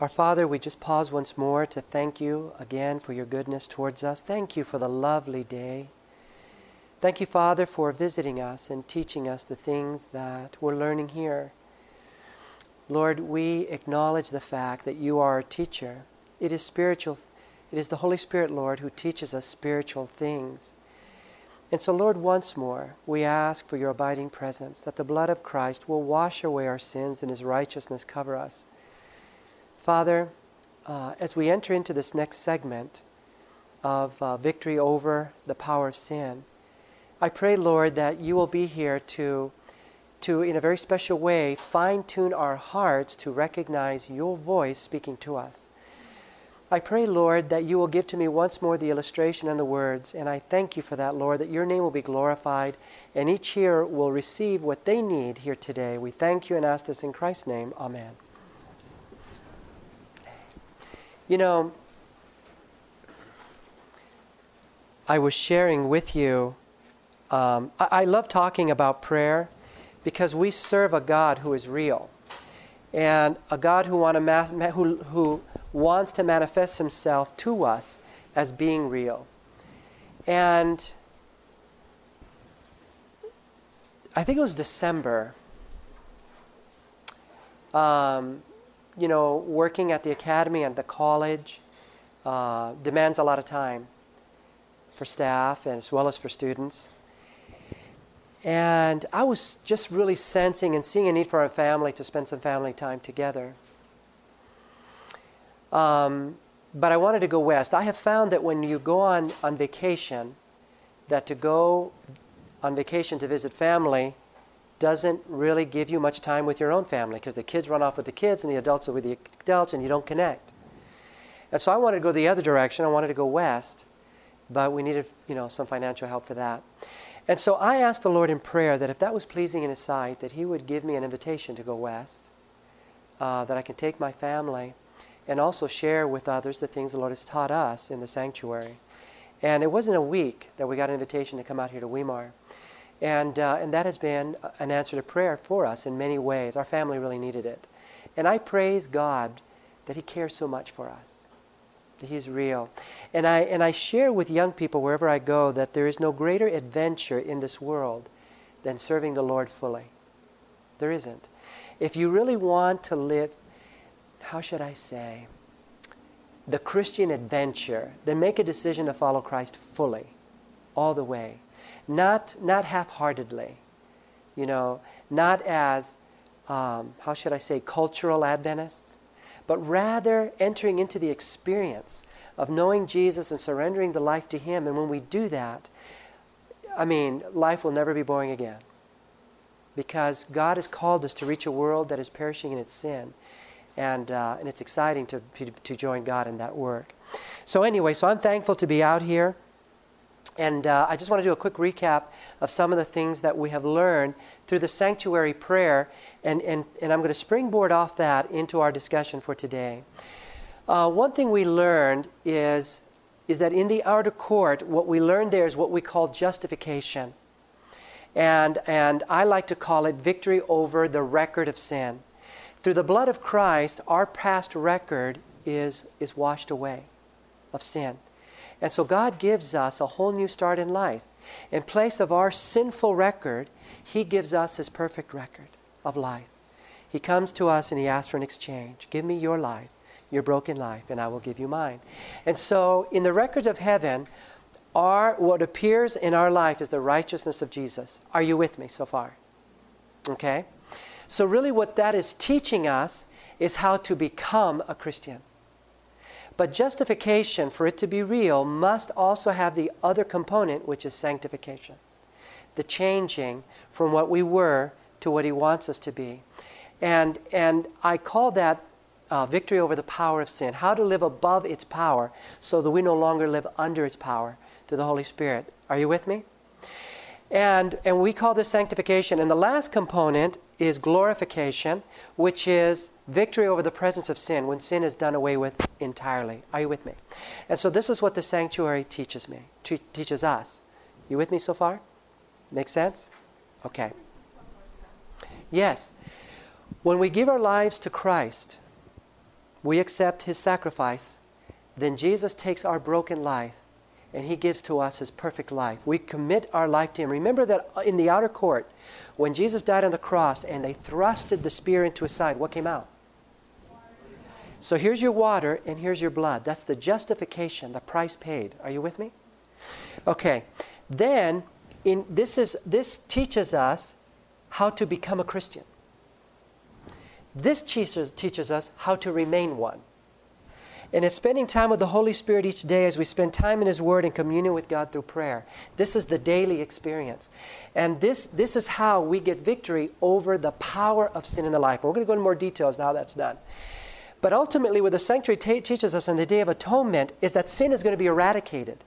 Our Father, we just pause once more to thank you again for your goodness towards us. Thank you for the lovely day. Thank you, Father, for visiting us and teaching us the things that we're learning here. Lord, we acknowledge the fact that you are a teacher. It is spiritual. It is the Holy Spirit, Lord, who teaches us spiritual things. And so, Lord, once more, we ask for your abiding presence, that the blood of Christ will wash away our sins and his righteousness cover us. Father, uh, as we enter into this next segment of uh, victory over the power of sin, I pray, Lord, that you will be here to, to in a very special way, fine tune our hearts to recognize your voice speaking to us. I pray, Lord, that you will give to me once more the illustration and the words, and I thank you for that, Lord, that your name will be glorified, and each hearer will receive what they need here today. We thank you and ask this in Christ's name. Amen. You know, I was sharing with you, um, I, I love talking about prayer because we serve a God who is real and a God who, want to who, who wants to manifest himself to us as being real. And I think it was December. Um, you know, working at the academy and the college uh, demands a lot of time for staff as well as for students. And I was just really sensing and seeing a need for our family to spend some family time together. Um, but I wanted to go west. I have found that when you go on, on vacation, that to go on vacation to visit family doesn't really give you much time with your own family because the kids run off with the kids and the adults are with the adults and you don't connect. And so I wanted to go the other direction. I wanted to go west, but we needed, you know, some financial help for that. And so I asked the Lord in prayer that if that was pleasing in His sight, that He would give me an invitation to go west, uh, that I can take my family and also share with others the things the Lord has taught us in the sanctuary. And it wasn't a week that we got an invitation to come out here to Weimar. And, uh, and that has been an answer to prayer for us in many ways. Our family really needed it. And I praise God that He cares so much for us, that He's real. And I, and I share with young people wherever I go that there is no greater adventure in this world than serving the Lord fully. There isn't. If you really want to live, how should I say, the Christian adventure, then make a decision to follow Christ fully, all the way not, not half heartedly, you know, not as, um, how should I say, cultural Adventists, but rather entering into the experience of knowing Jesus and surrendering the life to Him. And when we do that, I mean, life will never be boring again. Because God has called us to reach a world that is perishing in its sin. And, uh, and it's exciting to, to join God in that work. So, anyway, so I'm thankful to be out here. And uh, I just want to do a quick recap of some of the things that we have learned through the sanctuary prayer, and, and, and I'm going to springboard off that into our discussion for today. Uh, one thing we learned is, is that in the outer court, what we learned there is what we call justification. And, and I like to call it victory over the record of sin. Through the blood of Christ, our past record is, is washed away of sin. And so God gives us a whole new start in life. In place of our sinful record, He gives us His perfect record of life. He comes to us and He asks for an exchange. Give me your life, your broken life, and I will give you mine. And so, in the records of heaven, our, what appears in our life is the righteousness of Jesus. Are you with me so far? Okay? So, really, what that is teaching us is how to become a Christian. But justification, for it to be real, must also have the other component, which is sanctification. The changing from what we were to what He wants us to be. And, and I call that uh, victory over the power of sin. How to live above its power so that we no longer live under its power through the Holy Spirit. Are you with me? And, and we call this sanctification. And the last component is glorification, which is victory over the presence of sin when sin is done away with entirely. Are you with me? And so this is what the sanctuary teaches me, teaches us. You with me so far? Make sense? Okay. Yes. When we give our lives to Christ, we accept his sacrifice, then Jesus takes our broken life and he gives to us his perfect life. We commit our life to him. Remember that in the outer court, when Jesus died on the cross and they thrusted the spear into his side, what came out? So here's your water and here's your blood. That's the justification, the price paid. Are you with me? Okay. Then in, this, is, this teaches us how to become a Christian. This teaches, teaches us how to remain one. And it's spending time with the Holy Spirit each day as we spend time in His Word and communion with God through prayer. This is the daily experience. And this, this is how we get victory over the power of sin in the life. We're going to go into more details now that's done. But ultimately, what the sanctuary t- teaches us on the Day of Atonement is that sin is going to be eradicated.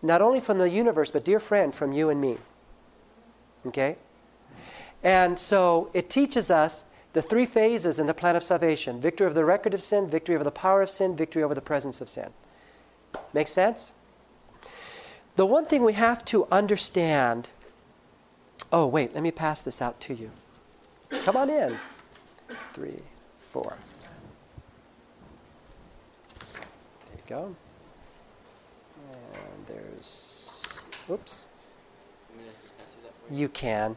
Not only from the universe, but, dear friend, from you and me. Okay? And so it teaches us the three phases in the plan of salvation victory over the record of sin, victory over the power of sin, victory over the presence of sin. Make sense? The one thing we have to understand oh, wait, let me pass this out to you. Come on in. Three, four. There you go. And there's, oops. You can.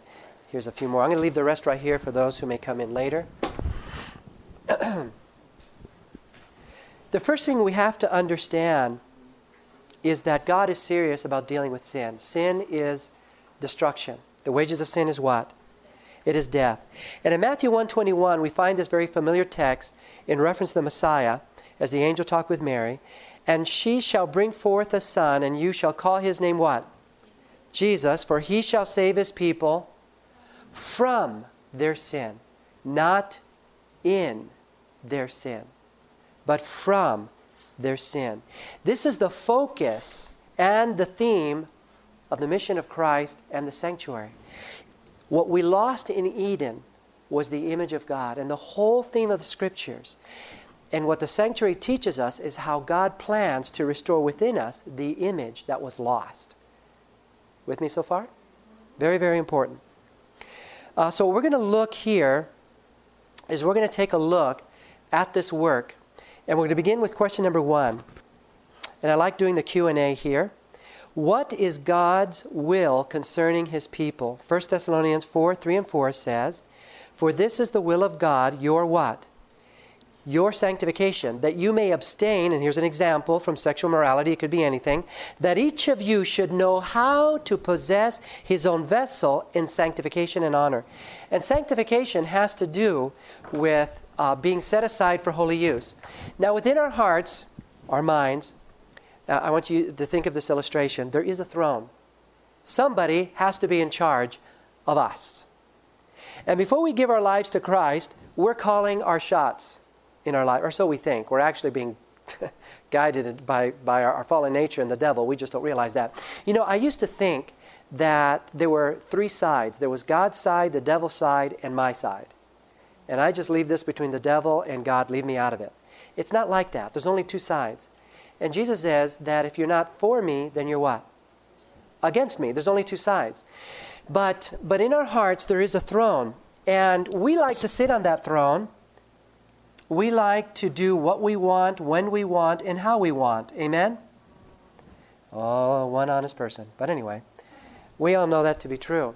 Here's a few more. I'm going to leave the rest right here for those who may come in later. the first thing we have to understand is that God is serious about dealing with sin. Sin is destruction. The wages of sin is what? It is death. And in Matthew 121, we find this very familiar text in reference to the Messiah as the angel talked with Mary. And she shall bring forth a son, and you shall call his name what? Jesus, for he shall save his people from their sin, not in their sin, but from their sin. This is the focus and the theme of the mission of Christ and the sanctuary. What we lost in Eden was the image of God, and the whole theme of the scriptures. And what the sanctuary teaches us is how God plans to restore within us the image that was lost. With me so far? Very, very important. Uh, so we're going to look here is we're going to take a look at this work, and we're going to begin with question number one. And I like doing the Q&A here. What is God's will concerning his people? 1 Thessalonians 4, 3 and 4 says, For this is the will of God, your what? Your sanctification, that you may abstain, and here's an example from sexual morality, it could be anything, that each of you should know how to possess his own vessel in sanctification and honor. And sanctification has to do with uh, being set aside for holy use. Now, within our hearts, our minds, uh, I want you to think of this illustration. There is a throne. Somebody has to be in charge of us. And before we give our lives to Christ, we're calling our shots in our life, or so we think. We're actually being guided by, by our, our, fallen nature and the devil. We just don't realize that. You know, I used to think that there were three sides there was God's side, the devil's side, and my side. And I just leave this between the devil and God, leave me out of it. It's not like that. There's only two sides. And Jesus says that if you're not for me, then you're what? Against me. There's only two sides. But, but in our hearts, there is a throne. And we like to sit on that throne we like to do what we want, when we want, and how we want. Amen? Oh, one honest person. But anyway, we all know that to be true.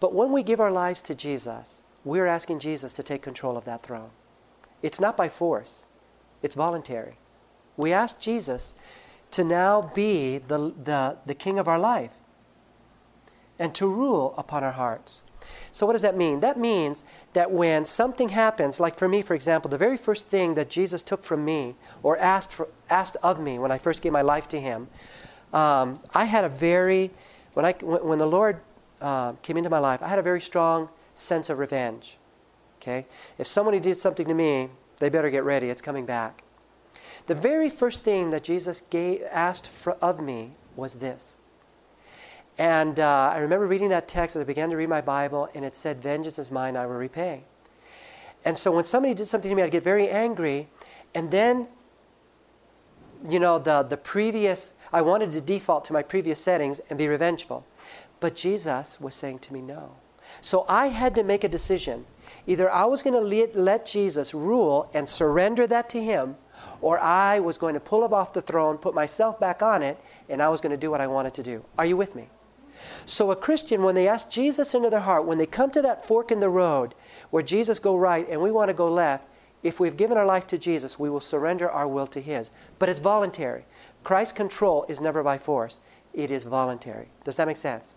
But when we give our lives to Jesus, we're asking Jesus to take control of that throne. It's not by force, it's voluntary. We ask Jesus to now be the, the, the king of our life and to rule upon our hearts. So, what does that mean? That means that when something happens, like for me, for example, the very first thing that Jesus took from me or asked, for, asked of me when I first gave my life to Him, um, I had a very, when, I, when the Lord uh, came into my life, I had a very strong sense of revenge. Okay? If somebody did something to me, they better get ready, it's coming back. The very first thing that Jesus gave, asked for, of me was this and uh, I remember reading that text as I began to read my Bible, and it said, Vengeance is mine, I will repay. And so when somebody did something to me, I'd get very angry. And then, you know, the, the previous, I wanted to default to my previous settings and be revengeful. But Jesus was saying to me, no. So I had to make a decision. Either I was going to let, let Jesus rule and surrender that to Him, or I was going to pull him off the throne, put myself back on it, and I was going to do what I wanted to do. Are you with me? So a Christian, when they ask Jesus into their heart, when they come to that fork in the road where Jesus go right and we want to go left, if we've given our life to Jesus, we will surrender our will to His. But it's voluntary. Christ's control is never by force. It is voluntary. Does that make sense?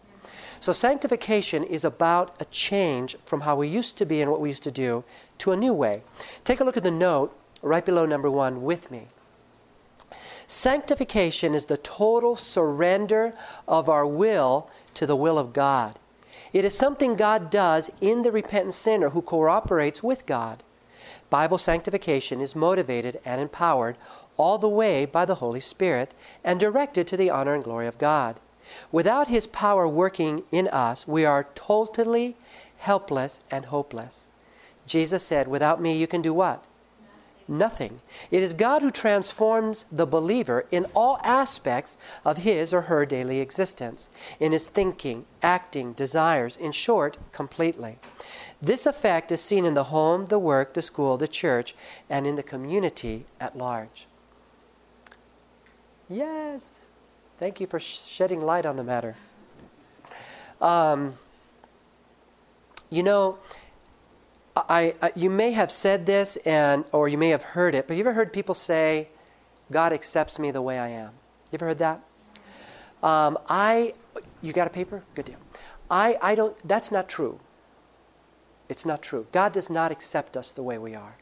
So sanctification is about a change from how we used to be and what we used to do to a new way. Take a look at the note right below number one with me. Sanctification is the total surrender of our will to the will of God. It is something God does in the repentant sinner who cooperates with God. Bible sanctification is motivated and empowered all the way by the Holy Spirit and directed to the honor and glory of God. Without His power working in us, we are totally helpless and hopeless. Jesus said, Without me, you can do what? Nothing. It is God who transforms the believer in all aspects of his or her daily existence, in his thinking, acting, desires, in short, completely. This effect is seen in the home, the work, the school, the church, and in the community at large. Yes. Thank you for shedding light on the matter. Um, you know, I, I, you may have said this and or you may have heard it, but you ever heard people say, "God accepts me the way I am"? You ever heard that? Um, I, you got a paper? Good deal. I, I don't. That's not true. It's not true. God does not accept us the way we are,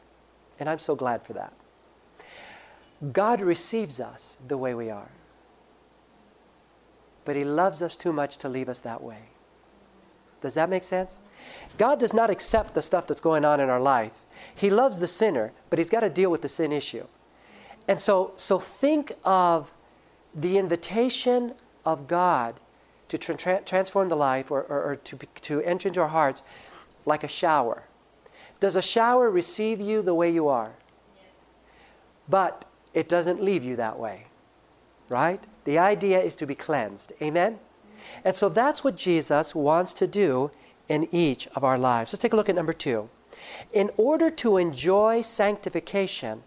and I'm so glad for that. God receives us the way we are, but He loves us too much to leave us that way. Does that make sense? God does not accept the stuff that's going on in our life. He loves the sinner, but he's got to deal with the sin issue. And so, so think of the invitation of God to tra- transform the life or, or, or to, to enter into our hearts like a shower. Does a shower receive you the way you are? But it doesn't leave you that way, right? The idea is to be cleansed. Amen? And so that's what Jesus wants to do in each of our lives. Let's take a look at number two. In order to enjoy sanctification,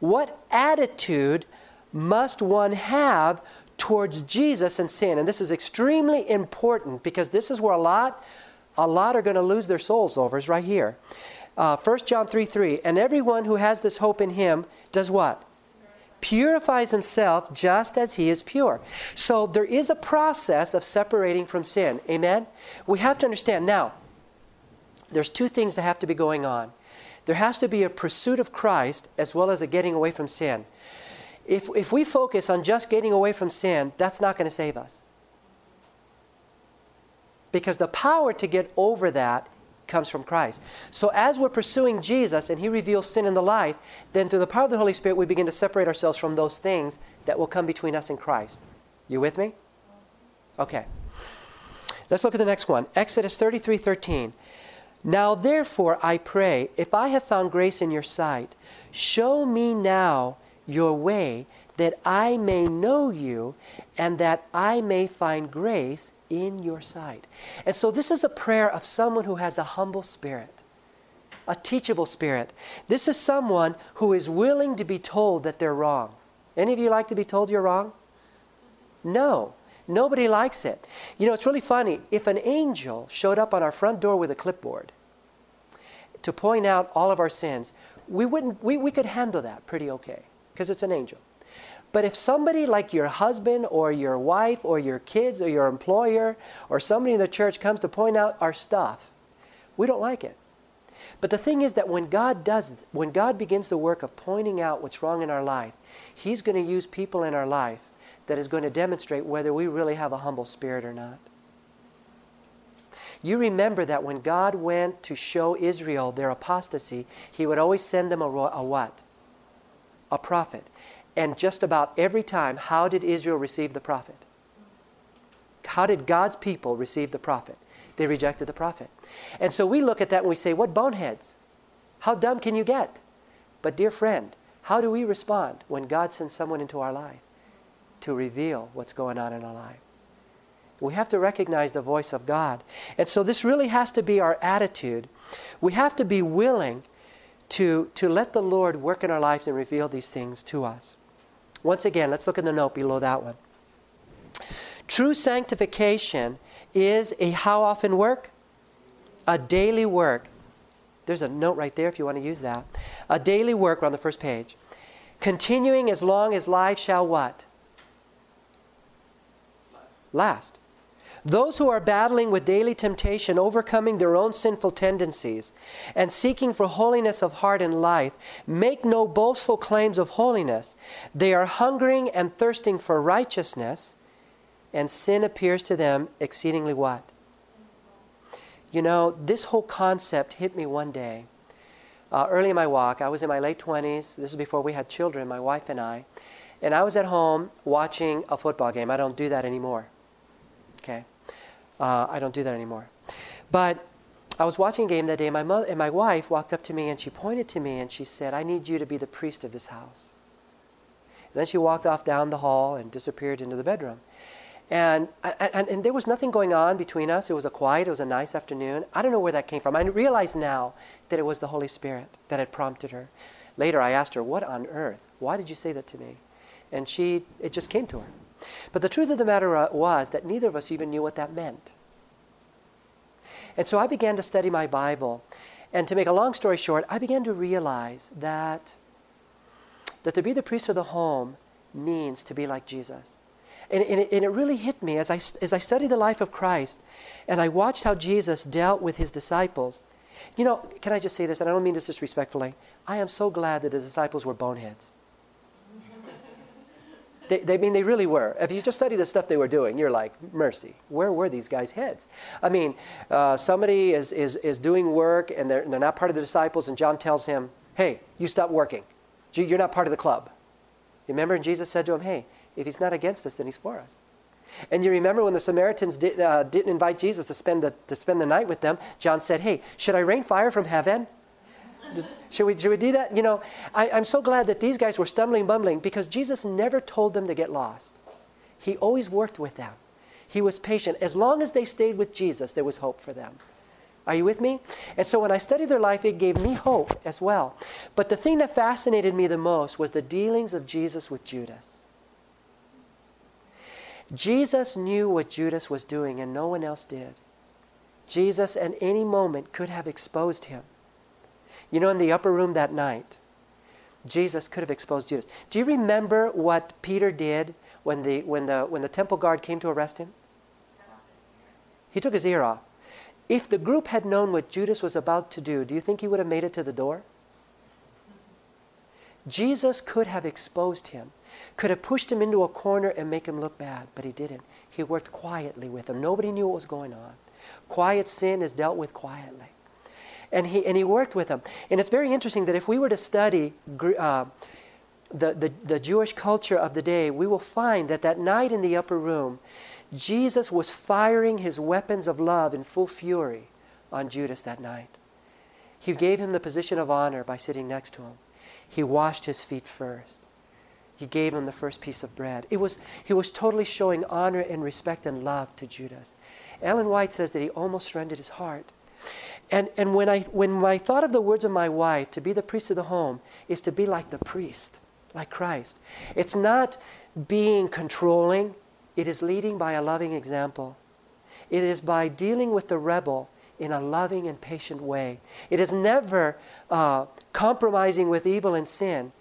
what attitude must one have towards Jesus and sin? And this is extremely important because this is where a lot, a lot are going to lose their souls over, is right here. Uh, 1 John 3 3. And everyone who has this hope in him does what? Purifies himself just as he is pure. So there is a process of separating from sin. Amen? We have to understand now, there's two things that have to be going on. There has to be a pursuit of Christ as well as a getting away from sin. If, if we focus on just getting away from sin, that's not going to save us. Because the power to get over that comes from Christ. So as we're pursuing Jesus and He reveals sin in the life, then through the power of the Holy Spirit, we begin to separate ourselves from those things that will come between us and Christ. You with me? Okay. Let's look at the next one. Exodus 33 13. Now therefore I pray, if I have found grace in your sight, show me now your way that I may know you and that I may find grace in your sight. And so this is a prayer of someone who has a humble spirit, a teachable spirit. This is someone who is willing to be told that they're wrong. Any of you like to be told you're wrong? No. Nobody likes it. You know, it's really funny. If an angel showed up on our front door with a clipboard to point out all of our sins, we wouldn't we, we could handle that pretty okay because it's an angel. But if somebody like your husband or your wife or your kids or your employer or somebody in the church comes to point out our stuff, we don't like it. But the thing is that when God does, when God begins the work of pointing out what's wrong in our life, He's going to use people in our life that is going to demonstrate whether we really have a humble spirit or not. You remember that when God went to show Israel their apostasy, He would always send them a, a what? A prophet. And just about every time, how did Israel receive the prophet? How did God's people receive the prophet? They rejected the prophet. And so we look at that and we say, What boneheads? How dumb can you get? But, dear friend, how do we respond when God sends someone into our life to reveal what's going on in our life? We have to recognize the voice of God. And so this really has to be our attitude We have to be willing to, to let the Lord work in our lives and reveal these things to us. Once again, let's look in the note below that one. True sanctification is a how often work? A daily work. There's a note right there if you want to use that. A daily work on the first page. Continuing as long as life shall what? Last. Those who are battling with daily temptation, overcoming their own sinful tendencies, and seeking for holiness of heart and life, make no boastful claims of holiness. They are hungering and thirsting for righteousness, and sin appears to them exceedingly what? You know, this whole concept hit me one day. Uh, early in my walk, I was in my late 20s. This is before we had children, my wife and I. And I was at home watching a football game. I don't do that anymore. Okay? Uh, I don't do that anymore. But I was watching a game that day, and my, mother, and my wife walked up to me and she pointed to me and she said, I need you to be the priest of this house. And then she walked off down the hall and disappeared into the bedroom. And, and, and there was nothing going on between us. It was a quiet, it was a nice afternoon. I don't know where that came from. I realize now that it was the Holy Spirit that had prompted her. Later, I asked her, What on earth? Why did you say that to me? And she, it just came to her. But the truth of the matter uh, was that neither of us even knew what that meant. And so I began to study my Bible. And to make a long story short, I began to realize that, that to be the priest of the home means to be like Jesus. And, and, it, and, it, really hit me as I, as I studied the life of Christ and I watched how Jesus dealt with his disciples. You know, can I just say this? And I don't mean this disrespectfully. I am so glad that the disciples were boneheads. They, they mean they really were. If you just study the stuff they were doing, you're like, mercy. Where were these guys' heads? I mean, uh, somebody is, is, is doing work and they're, they're not part of the disciples, and John tells him, hey, you stop working. You're not part of the club. You remember Jesus said to him, hey, if he's not against us, then he's for us. And you remember when the Samaritans did, uh, didn't invite Jesus to spend, the, to spend the night with them, John said, hey, should I rain fire from heaven? Should we, should we do that? You know, I, I'm so glad that these guys were stumbling, bumbling, because Jesus never told them to get lost. He always worked with them. He was patient. As long as they stayed with Jesus, there was hope for them. Are you with me? And so when I studied their life, it gave me hope as well. But the thing that fascinated me the most was the dealings of Jesus with Judas. Jesus knew what Judas was doing, and no one else did. Jesus, at any moment, could have exposed him. You know, in the upper room that night, Jesus could have exposed Judas. Do you remember what Peter did when the, when the, when the temple guard came to arrest him? He took his ear off. If the group had known what Judas was about to do, do you think he would have made it to the door? Jesus could have exposed him, could have pushed him into a corner and make him look bad, but he didn't. He worked quietly with him. Nobody knew what was going on. Quiet sin is dealt with quietly and he, and he worked with them. And it's very interesting that if we were to study uh, the, the, the Jewish culture of the day, we will find that that night in the upper room, Jesus was firing his weapons of love in full fury on Judas that night. He gave him the position of honor by sitting next to him. He washed his feet first. He gave him the first piece of bread. It was, he was totally showing honor and respect and love to Judas. Ellen White says that he almost surrendered his heart. And, and when, I, when I thought of the words of my wife, to be the priest of the home is to be like the priest, like Christ. It's not being controlling, it is leading by a loving example. It is by dealing with the rebel in a loving and patient way. It is never uh, compromising with evil and sin,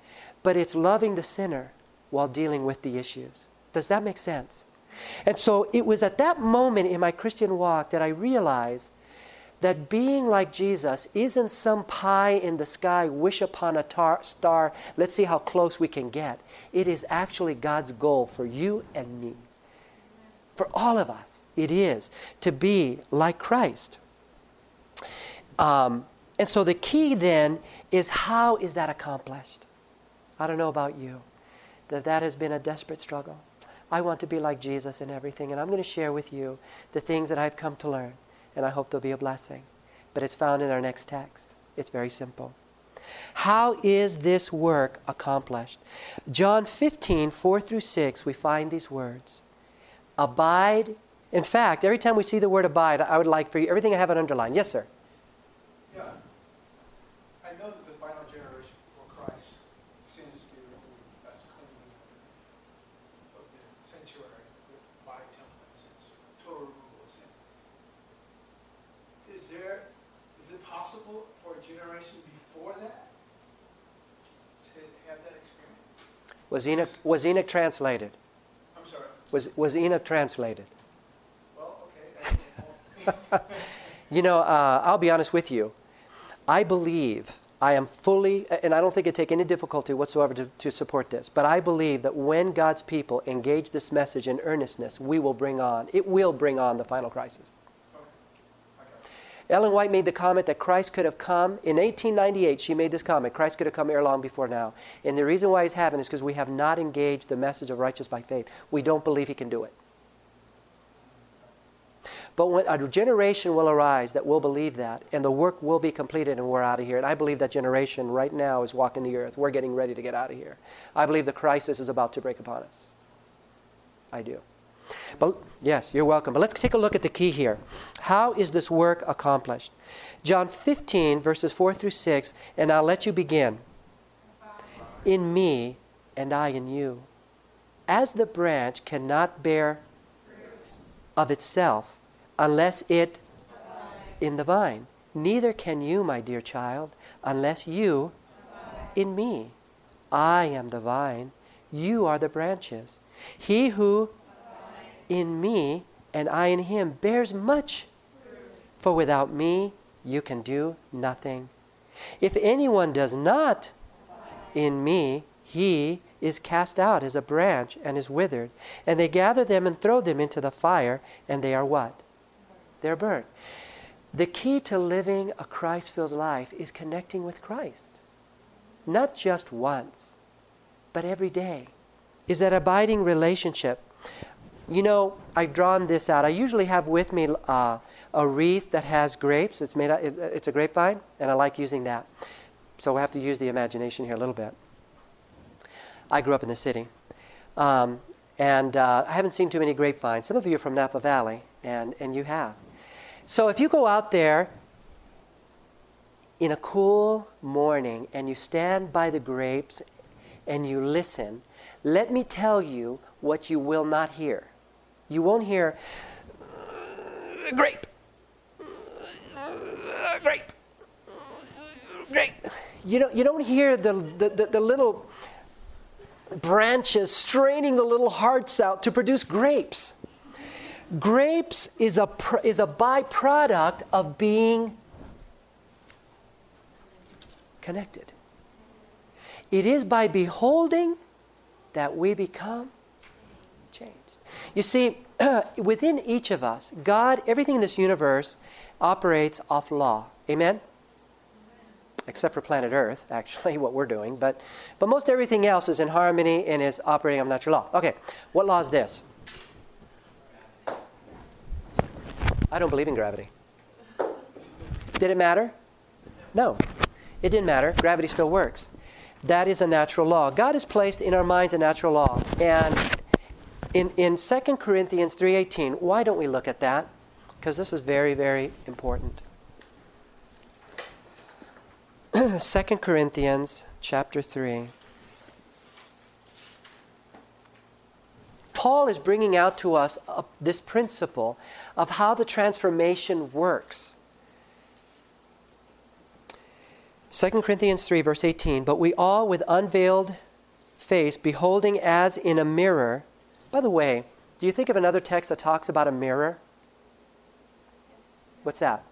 but it's loving the sinner while dealing with the issues. Does that make sense? And so it was at that moment in my Christian walk that I realized that being like Jesus isn't some pie in the sky, wish upon a tar- star, let's see how close we can get. It is actually God's goal for you and me. For all of us, it is to be like Christ. Um, and so the key then is how is that accomplished? I don't know about you, that that has been a desperate struggle. I want to be like Jesus in everything, and I'm going to share with you the things that I've come to learn and I hope they'll be a blessing. But it's found in our next text. It's very simple. How is this work accomplished? John 15, 4 through 6, we find these words Abide. In fact, every time we see the word abide, I would like for you, everything I have it underlined. Yes, sir. Yeah. I know that the final generation before Christ sins to be removed. That's cleansing of the sanctuary, the body temple in a sense. Total removal of sin. Is there, is it possible for a generation before that to have that experience? Was Enoch, was Enoch translated? I'm sorry. Was, was Enoch translated? Well, okay. You know, uh, I'll be honest with you. I believe, I am fully, and I don't think it'd take any difficulty whatsoever to, to support this, but I believe that when God's people engage this message in earnestness, we will bring on, it will bring on the final crisis. Okay. I got you. Ellen White made the comment that Christ could have come, in 1898, she made this comment Christ could have come ere long before now. And the reason why he's having is because we have not engaged the message of righteous by faith. We don't believe he can do it. But when a generation will arise that will believe that, and the work will be completed, and we're out of here. And I believe that generation right now is walking the earth. We're getting ready to get out of here. I believe the crisis is about to break upon us. I do. But yes, you're welcome. But let's take a look at the key here. How is this work accomplished? John 15, verses 4 through 6, and I'll let you begin. In me, and I in you. As the branch cannot bear of itself unless it in the vine, neither can you, my dear child, unless you in me. I am the vine, you are the branches. He who in me and I in him bears much. For without me you can do nothing. If anyone does not in me, he is cast out as a branch and is withered. And they gather them and throw them into the fire, and they are what? They're burnt. The key to living a Christ filled life is connecting with Christ. Not just once, but every day. Is that abiding relationship. You know, I've drawn this out. I usually have with me uh, a wreath that has grapes. It's made. It's a grapevine, and I like using that. So we have to use the imagination here a little bit. I grew up in the city, um, and uh, I haven't seen too many grapevines. Some of you are from Napa Valley, and, and you have. So if you go out there in a cool morning and you stand by the grapes and you listen, let me tell you what you will not hear. You won't hear grape, grape, grape. You don't, you don't hear the, the, the, the little branches straining the little hearts out to produce grapes. Grapes is a, is a byproduct of being connected. It is by beholding that we become. You see, within each of us, God, everything in this universe operates off law. Amen? Except for planet Earth, actually, what we're doing. But, but most everything else is in harmony and is operating on natural law. Okay, what law is this? I don't believe in gravity. Did it matter? No. It didn't matter. Gravity still works. That is a natural law. God has placed in our minds a natural law. And in, in 2 Corinthians 3.18, why don't we look at that? Because this is very, very important. 2 Corinthians chapter 3. Paul is bringing out to us this principle of how the transformation works. 2 Corinthians 3, verse 18 But we all, with unveiled face, beholding as in a mirror. By the way, do you think of another text that talks about a mirror? What's that?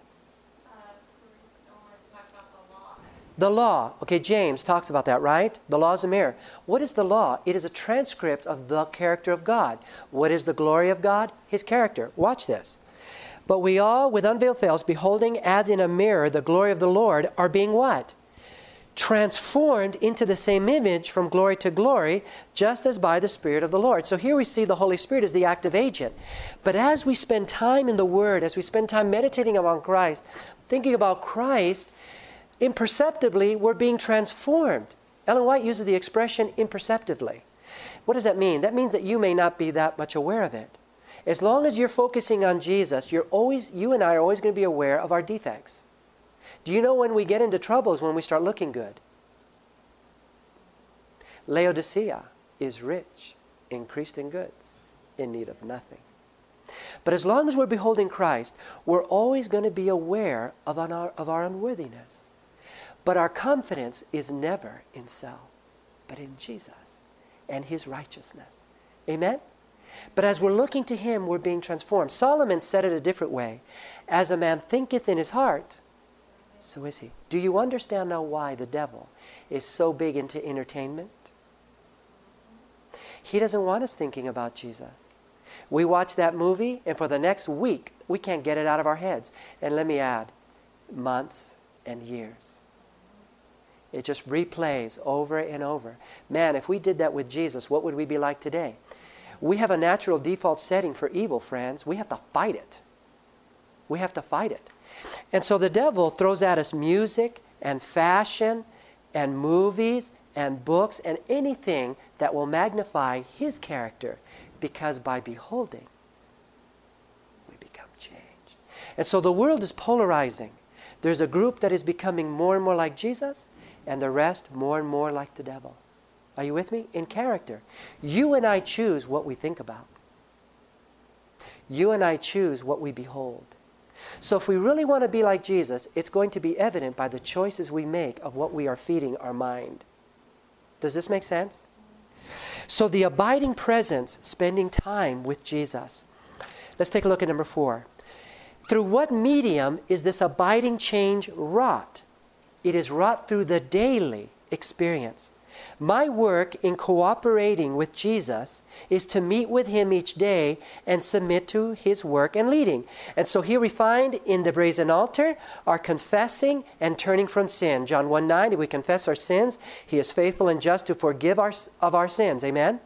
The law. Okay, James talks about that, right? The law is a mirror. What is the law? It is a transcript of the character of God. What is the glory of God? His character. Watch this. But we all, with unveiled face, beholding as in a mirror the glory of the Lord, are being what? Transformed into the same image from glory to glory, just as by the Spirit of the Lord. So here we see the Holy Spirit as the active agent. But as we spend time in the Word, as we spend time meditating upon Christ, thinking about Christ, imperceptibly we're being transformed. Ellen White uses the expression imperceptibly. What does that mean? That means that you may not be that much aware of it. As long as you're focusing on Jesus, you're always, you and I are always going to be aware of our defects. Do you know when we get into trouble is when we start looking good? Laodicea is rich, increased in goods, in need of nothing. But as long as we're beholding Christ, we're always going to be aware of our, of our unworthiness. But our confidence is never in self, but in Jesus and his righteousness. Amen? But as we're looking to him, we're being transformed. Solomon said it a different way As a man thinketh in his heart, so is he. Do you understand now why the devil is so big into entertainment? He doesn't want us thinking about Jesus. We watch that movie, and for the next week, we can't get it out of our heads. And let me add, months and years. It just replays over and over. Man, if we did that with Jesus, what would we be like today? We have a natural default setting for evil, friends. We have to fight it. We have to fight it. And so the devil throws at us music and fashion and movies and books and anything that will magnify his character because by beholding, we become changed. And so the world is polarizing. There's a group that is becoming more and more like Jesus, and the rest more and more like the devil. Are you with me? In character. You and I choose what we think about. You and I choose what we behold. So if we really want to be like Jesus, it's going to be evident by the choices we make of what we are feeding our mind. Does this make sense? So the abiding presence, spending time with Jesus. Let's take a look at number four. Through what medium is this abiding change wrought? It is wrought through the daily experience. My work in cooperating with Jesus is to meet with Him each day and submit to His work and leading. And so here we find in the brazen altar our confessing and turning from sin. John 1 9, if we confess our sins, He is faithful and just to forgive us of our sins. Amen?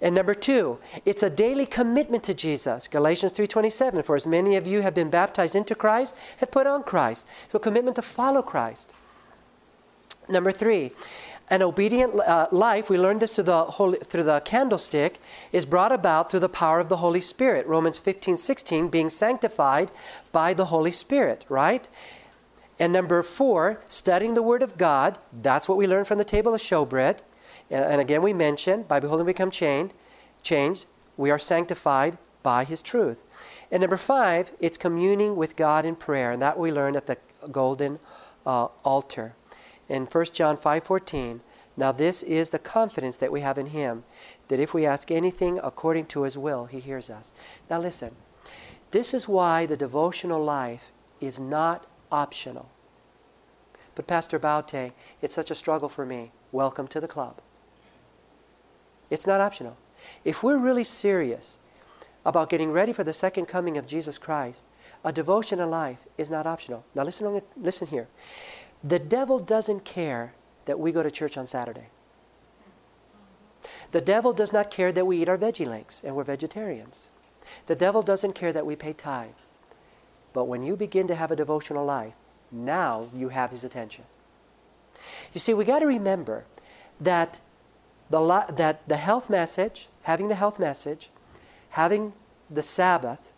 And number two, it's a daily commitment to Jesus. Galatians 3:27, for as many of you have been baptized into Christ, have put on Christ. So a commitment to follow Christ. Number three, an obedient uh, life, we learned this through the, Holy, through the candlestick, is brought about through the power of the Holy Spirit. Romans 15, 16, being sanctified by the Holy Spirit, right? And number four, studying the Word of God. That's what we learned from the table of showbread. And again, we mentioned, by beholding we become changed, changed, we are sanctified by His truth. And number five, it's communing with God in prayer. And that we learned at the golden uh, altar in 1 John 5:14, now this is the confidence that we have in him that if we ask anything according to his will, he hears us. Now listen. This is why the devotional life is not optional. But Pastor Baute, it's such a struggle for me. Welcome to the club. It's not optional. If we're really serious about getting ready for the second coming of Jesus Christ, a devotional life is not optional. Now listen, listen here. The devil doesn't care that we go to church on Saturday. The devil does not care that we eat our veggie links and we're vegetarians. The devil doesn't care that we pay tithe. But when you begin to have a devotional life, now you have his attention. You see, we got to remember that the, that the health message, having the health message, having the Sabbath,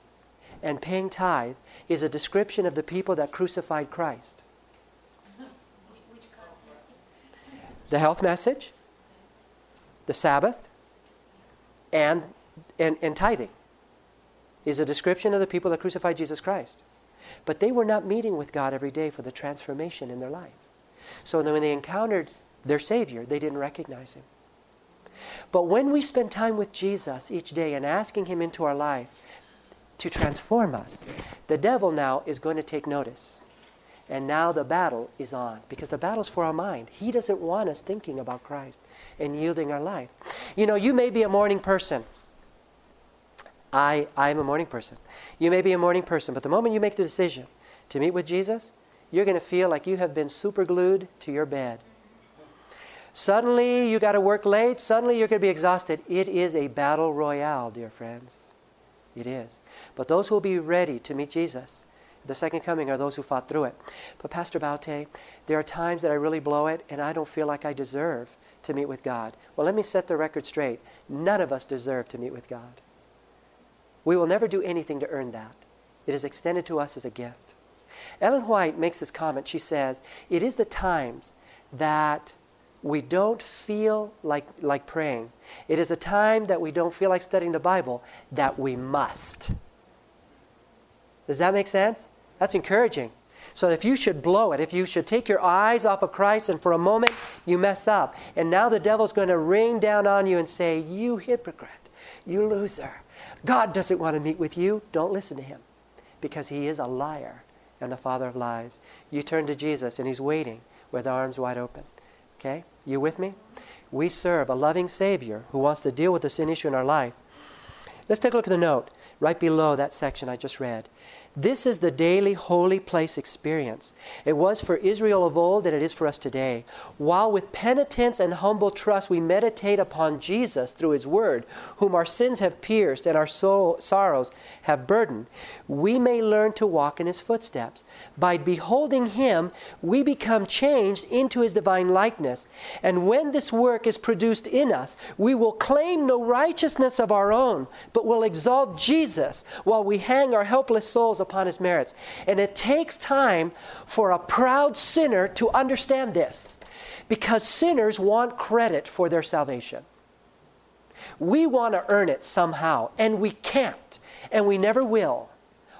and paying tithe is a description of the people that crucified Christ. The health message, the Sabbath, and, and, and tithing is a description of the people that crucified Jesus Christ. But they were not meeting with God every day for the transformation in their life. So when they encountered their Savior, they didn't recognize Him. But when we spend time with Jesus each day and asking Him into our life to transform us, the devil now is going to take notice. And now the battle is on because the battle's for our mind. He doesn't want us thinking about Christ and yielding our life. You know, you may be a morning person. I, I am a morning person. You may be a morning person, but the moment you make the decision to meet with Jesus, you're going to feel like you have been super glued to your bed. Suddenly, you got to work late. Suddenly, you're going to be exhausted. It is a battle royale, dear friends. It is. But those who will be ready to meet Jesus, the second coming are those who fought through it. But Pastor Baute, there are times that I really blow it and I don't feel like I deserve to meet with God. Well, let me set the record straight. None of us deserve to meet with God. We will never do anything to earn that. It is extended to us as a gift. Ellen White makes this comment. She says, It is the times that we don't feel like, like praying. It is a time that we don't feel like studying the Bible that we must. Does that make sense? That's encouraging. So if you should blow it, if you should take your eyes off of Christ and for a moment you mess up, and now the devil's going to rain down on you and say, You hypocrite, you loser. God doesn't want to meet with you. Don't listen to him because he is a liar and the father of lies. You turn to Jesus and he's waiting with arms wide open. Okay? You with me? We serve a loving Savior who wants to deal with the sin issue in our life. Let's take a look at the note right below that section I just read. This is the daily holy place experience. It was for Israel of old and it is for us today. While with penitence and humble trust we meditate upon Jesus through His Word, whom our sins have pierced and our soul, sorrows have burdened, we may learn to walk in His footsteps. By beholding Him, we become changed into His divine likeness. And when this work is produced in us, we will claim no righteousness of our own, but will exalt Jesus while we hang our helpless souls upon his merits. And it takes time for a proud sinner to understand this because sinners want credit for their salvation. We want to earn it somehow, and we can't, and we never will.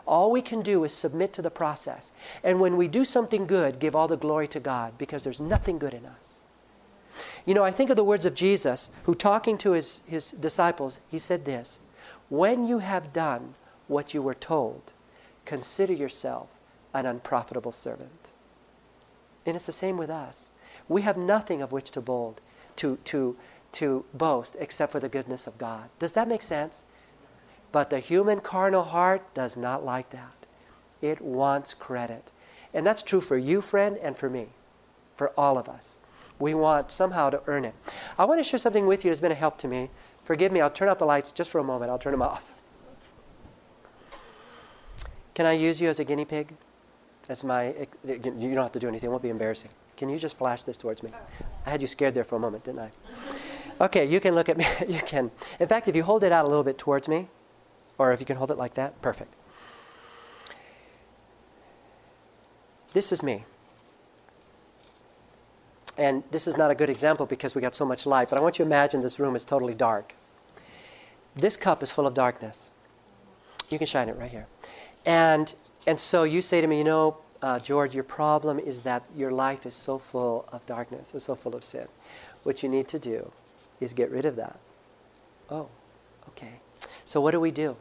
All we can do is submit to the process. And when we do something good, give all the glory to God because there's nothing good in us. You know, I think of the words of Jesus, who talking to his, his disciples, he said this When you have done what you were told, consider yourself an unprofitable servant. And it's the same with us. We have nothing of which to bold, to, to, to boast except for the goodness of God. Does that make sense? But the human carnal heart does not like that. It wants credit. And that's true for you, friend, and for me, for all of us. We want somehow to earn it. I want to share something with you that's been a help to me. Forgive me, I'll turn out the lights just for a moment. I'll turn them off. Can I use you as a guinea pig? As my, you don't have to do anything, it won't be embarrassing. Can you just flash this towards me? I had you scared there for a moment, didn't I? Okay, you can look at me. You can. In fact, if you hold it out a little bit towards me, or if you can hold it like that, perfect. This is me. And this is not a good example because we got so much light, but I want you to imagine this room is totally dark. This cup is full of darkness. You can shine it right here. And, and so you say to me, you know, uh, George, your problem is that your life is so full of darkness, it's so full of sin. What you need to do is get rid of that. Oh, okay. So what do we do?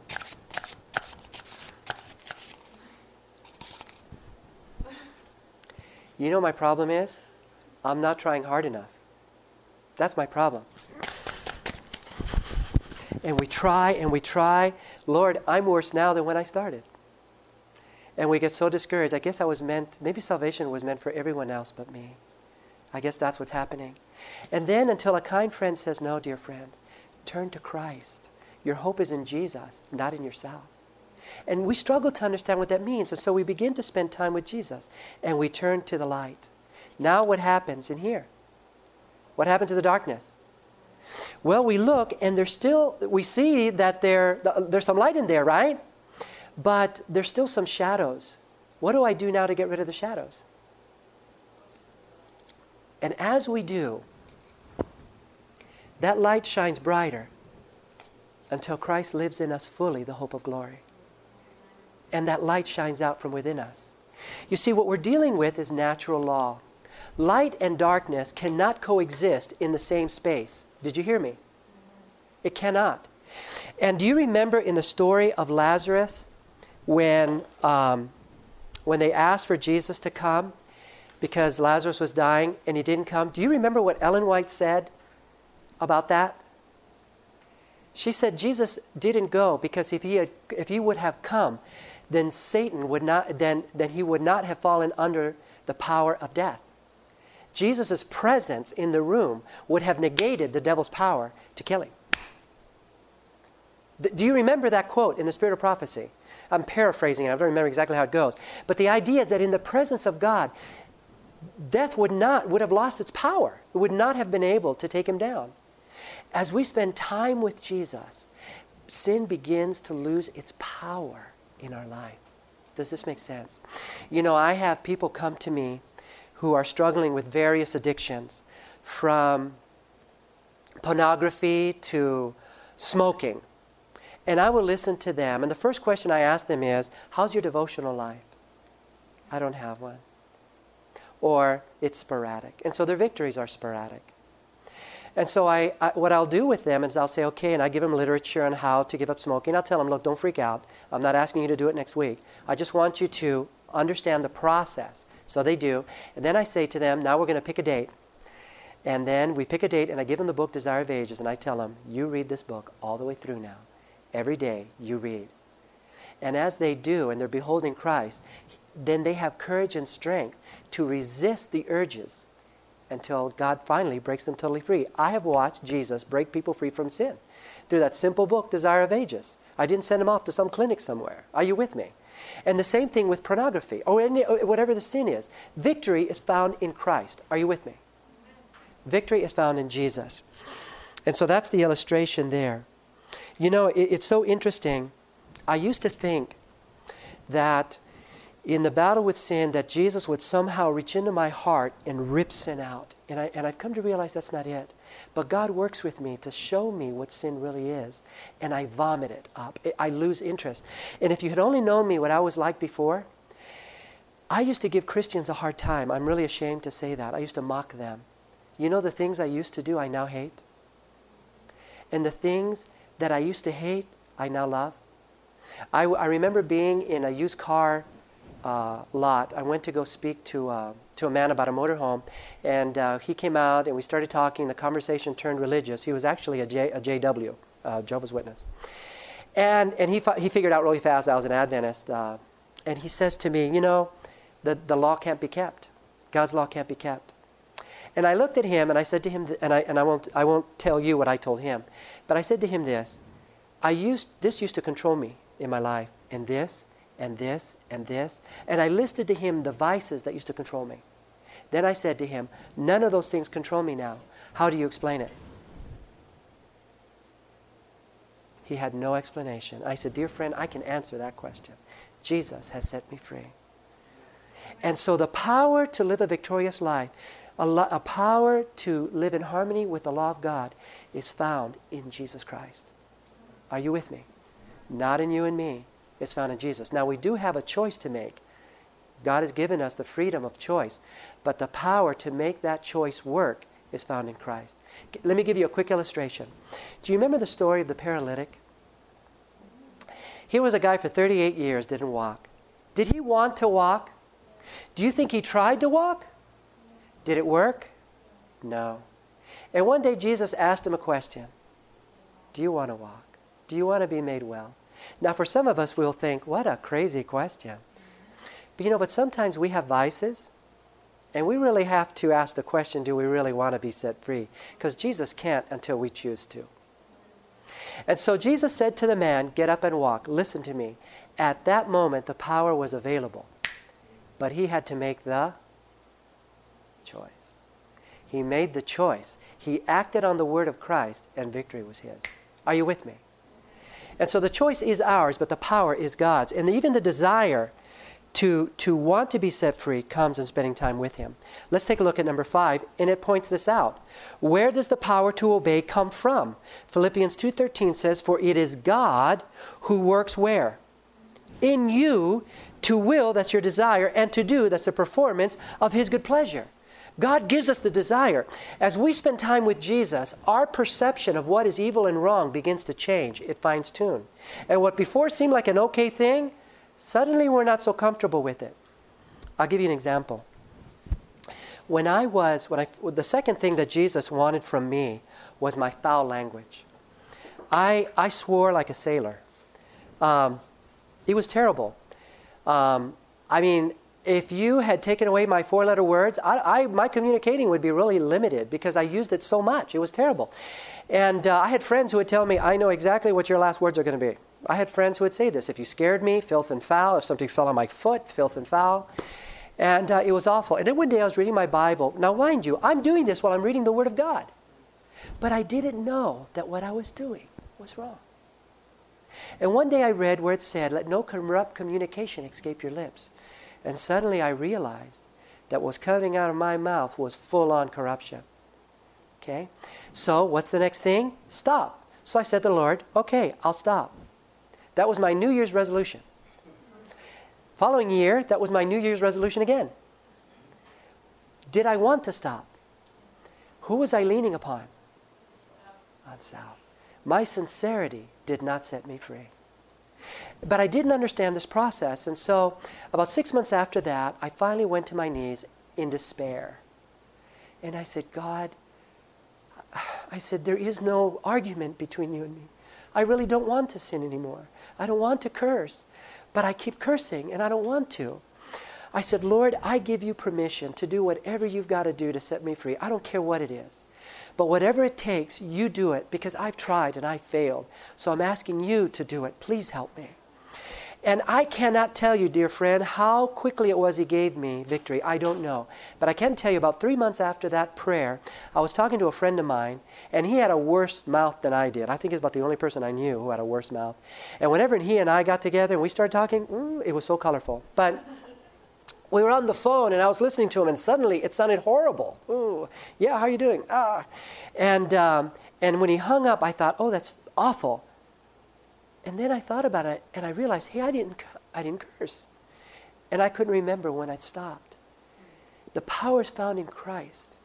You know my problem is? I'm not trying hard enough. That's my problem. And we try and we try. Lord, I'm worse now than when I started. And we get so discouraged. I guess I was meant, maybe salvation was meant for everyone else but me. I guess that's what's happening. And then until a kind friend says, No, dear friend, turn to Christ. Your hope is in Jesus, not in yourself. And we struggle to understand what that means. And so we begin to spend time with Jesus and we turn to the light. Now, what happens in here? What happened to the darkness? Well, we look and there's still, we see that there, there's some light in there, right? But there's still some shadows. What do I do now to get rid of the shadows? And as we do, that light shines brighter until Christ lives in us fully, the hope of glory. And that light shines out from within us. You see, what we're dealing with is natural law. Light and darkness cannot coexist in the same space. Did you hear me? It cannot. And do you remember in the story of Lazarus when, um, when they asked for Jesus to come because Lazarus was dying and he didn't come. Do you remember what Ellen White said about that? She said Jesus didn't go because if he, had, if he would have come, then Satan would not, then, then he would not have fallen under the power of death. Jesus' presence in the room would have negated the devil's power to kill him. Do you remember that quote in the Spirit of Prophecy? I'm paraphrasing it, I don't remember exactly how it goes. But the idea is that in the presence of God, death would not would have lost its power. It would not have been able to take him down. As we spend time with Jesus, sin begins to lose its power in our life. Does this make sense? You know, I have people come to me who are struggling with various addictions, from pornography to smoking. And I will listen to them. And the first question I ask them is How's your devotional life? I don't have one. Or it's sporadic. And so their victories are sporadic. And so I, I, what I'll do with them is I'll say, okay, and I give them literature on how to give up smoking. I'll tell them, look, don't freak out. I'm not asking you to do it next week. I just want you to understand the process. So they do. And then I say to them, now we're going to pick a date. And then we pick a date, and I give them the book Desire of Ages, and I tell them, you read this book all the way through now. Every day you read. And as they do, and they're beholding Christ, then they have courage and strength to resist the urges until God finally breaks them totally free. I have watched Jesus break people free from sin through that simple book, Desire of Ages. I didn't send them off to some clinic somewhere. Are you with me? And the same thing with pornography or any, whatever the sin is. Victory is found in Christ. Are you with me? Victory is found in Jesus. And so that's the illustration there. You know, it, it's so interesting. I used to think that in the battle with sin that Jesus would somehow reach into my heart and rip sin out. And, I, and I've come to realize that's not it. But God works with me to show me what sin really is. And I vomit it up. I lose interest. And if you had only known me what I was like before, I used to give Christians a hard time. I'm really ashamed to say that. I used to mock them. You know the things I used to do, I now hate? And the things that I used to hate, I now love? I, I remember being in a used car uh, lot, I went to go speak to, uh, to a man about a motorhome, and uh, he came out and we started talking. The conversation turned religious. He was actually a, J, a JW, uh, Jehovah's Witness. And, and he, he figured out really fast I was an Adventist. Uh, and he says to me, You know, the, the law can't be kept. God's law can't be kept. And I looked at him and I said to him, th- and, I, and I, won't, I won't tell you what I told him, but I said to him this I used, this used to control me in my life, and this and this and this. And I listed to him the vices that used to control me. Then I said to him, None of those things control me now. How do you explain it? He had no explanation. I said, Dear friend, I can answer that question. Jesus has set me free. And so the power to live a victorious life, a, lo- a power to live in harmony with the law of God, is found in Jesus Christ. Are you with me? Not in you and me, It's found in Jesus. Now, we do have a choice to make. God has given us the freedom of choice, but the power to make that choice work is found in Christ. Let me give you a quick illustration. Do you remember the story of the paralytic? Here was a guy for 38 years didn't walk. Did he want to walk? Do you think he tried to walk? Did it work? No. And one day Jesus asked him a question Do you want to walk? Do you want to be made well? Now, for some of us, we'll think, what a crazy question. But you know, but sometimes we have vices, and we really have to ask the question do we really want to be set free? Because Jesus can't until we choose to. And so Jesus said to the man, Get up and walk. Listen to me. At that moment, the power was available, but he had to make the choice. He made the choice. He acted on the word of Christ, and victory was his. Are you with me? And so the choice is ours, but the power is God's. And even the desire to, to want to be set free comes in spending time with Him. Let's take a look at number five, and it points this out. Where does the power to obey come from? Philippians 2.13 says, For it is God who works where? In you to will, that's your desire, and to do, that's the performance of His good pleasure. God gives us the desire. As we spend time with Jesus, our perception of what is evil and wrong begins to change. It finds tune. And what before seemed like an okay thing, suddenly we're not so comfortable with it. I'll give you an example. When I was, when I, the second thing that Jesus wanted from me was my foul language. I, I swore like a sailor. Um, it was terrible. Um, I mean, if you had taken away my four letter words, I, I, my communicating would be really limited because I used it so much. It was terrible. And uh, I had friends who would tell me, I know exactly what your last words are going to be. I had friends who would say this if you scared me, filth and foul. If something fell on my foot, filth and foul. And uh, it was awful. And then one day I was reading my Bible. Now, mind you, I'm doing this while I'm reading the Word of God. But I didn't know that what I was doing was wrong. And one day I read where it said, Let no corrupt communication escape your lips. And suddenly I realized that what was coming out of my mouth was full on corruption. Okay? So, what's the next thing? Stop. So I said to the Lord, Okay, I'll stop. That was my New Year's resolution. Following year, that was my New Year's resolution again. Did I want to stop? Who was I leaning upon? On Sal. My sincerity did not set me free. But I didn't understand this process, and so about six months after that, I finally went to my knees in despair. And I said, God, I said, there is no argument between you and me. I really don't want to sin anymore. I don't want to curse, but I keep cursing and I don't want to. I said, Lord, I give you permission to do whatever you've got to do to set me free. I don't care what it is. But whatever it takes, you do it because I've tried and I failed. So I'm asking you to do it. Please help me. And I cannot tell you, dear friend, how quickly it was He gave me victory. I don't know. But I can tell you about three months after that prayer, I was talking to a friend of mine, and he had a worse mouth than I did. I think he's about the only person I knew who had a worse mouth. And whenever he and I got together and we started talking, it was so colorful. But we were on the phone and I was listening to him, and suddenly it sounded horrible. Ooh, yeah, how are you doing? Ah. And, um, and when he hung up, I thought, oh, that's awful. And then I thought about it and I realized, hey, I didn't, I didn't curse. And I couldn't remember when I'd stopped. The power is found in Christ.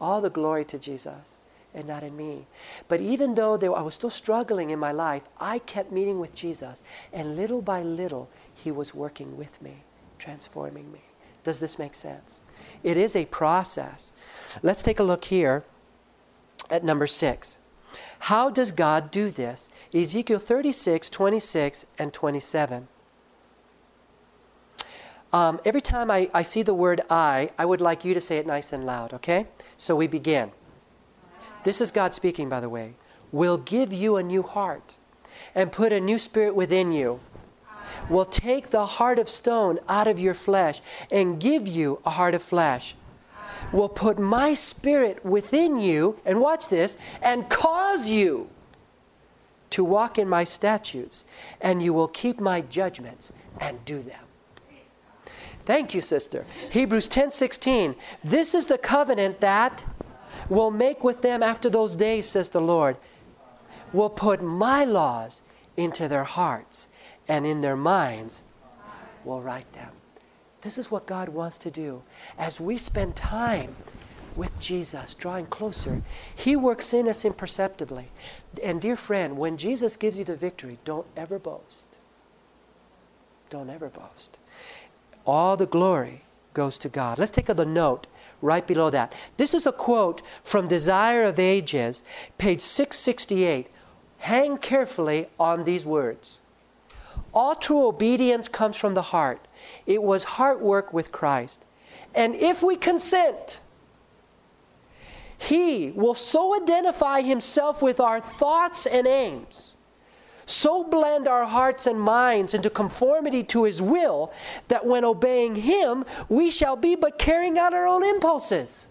All the glory to Jesus and not in me. But even though I was still struggling in my life, I kept meeting with Jesus. And little by little, He was working with me, transforming me. Does this make sense? It is a process. Let's take a look here at number six. How does God do this? Ezekiel 36, 26, and 27. Um, every time I, I see the word I, I would like you to say it nice and loud, okay? So we begin. This is God speaking, by the way. We'll give you a new heart and put a new spirit within you. Will take the heart of stone out of your flesh and give you a heart of flesh will put my spirit within you, and watch this, and cause you to walk in my statutes, and you will keep my judgments and do them. Thank you, sister. Hebrews 10:16. This is the covenant that will make with them after those days, says the Lord. Will put my laws into their hearts, and in their minds will write them. This is what God wants to do. As we spend time with Jesus, drawing closer, He works in us imperceptibly. And, dear friend, when Jesus gives you the victory, don't ever boast. Don't ever boast. All the glory goes to God. Let's take a note right below that. This is a quote from Desire of Ages, page 668. Hang carefully on these words. All true obedience comes from the heart. It was heart work with Christ. And if we consent, He will so identify Himself with our thoughts and aims, so blend our hearts and minds into conformity to His will, that when obeying Him, we shall be but carrying out our own impulses.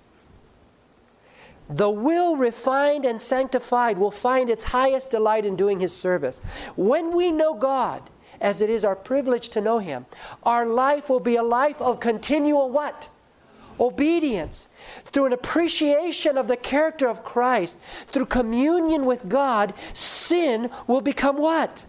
The will refined and sanctified will find its highest delight in doing His service. When we know God, as it is our privilege to know Him. Our life will be a life of continual what? Obedience. Through an appreciation of the character of Christ, through communion with God, sin will become what?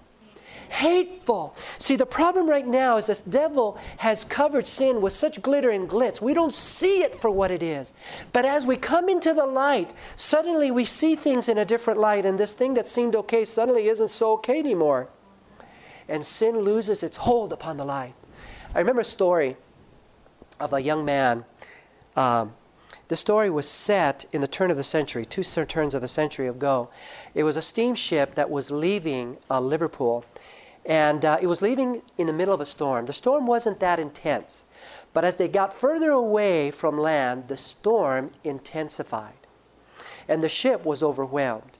Hateful. See, the problem right now is the devil has covered sin with such glitter and glitz. We don't see it for what it is. But as we come into the light, suddenly we see things in a different light, and this thing that seemed okay suddenly isn't so okay anymore and sin loses its hold upon the life. I remember a story of a young man. Um, the story was set in the turn of the century, two turns of the century ago. It was a steamship that was leaving uh, Liverpool, and uh, it was leaving in the middle of a storm. The storm wasn't that intense, but as they got further away from land, the storm intensified, and the ship was overwhelmed.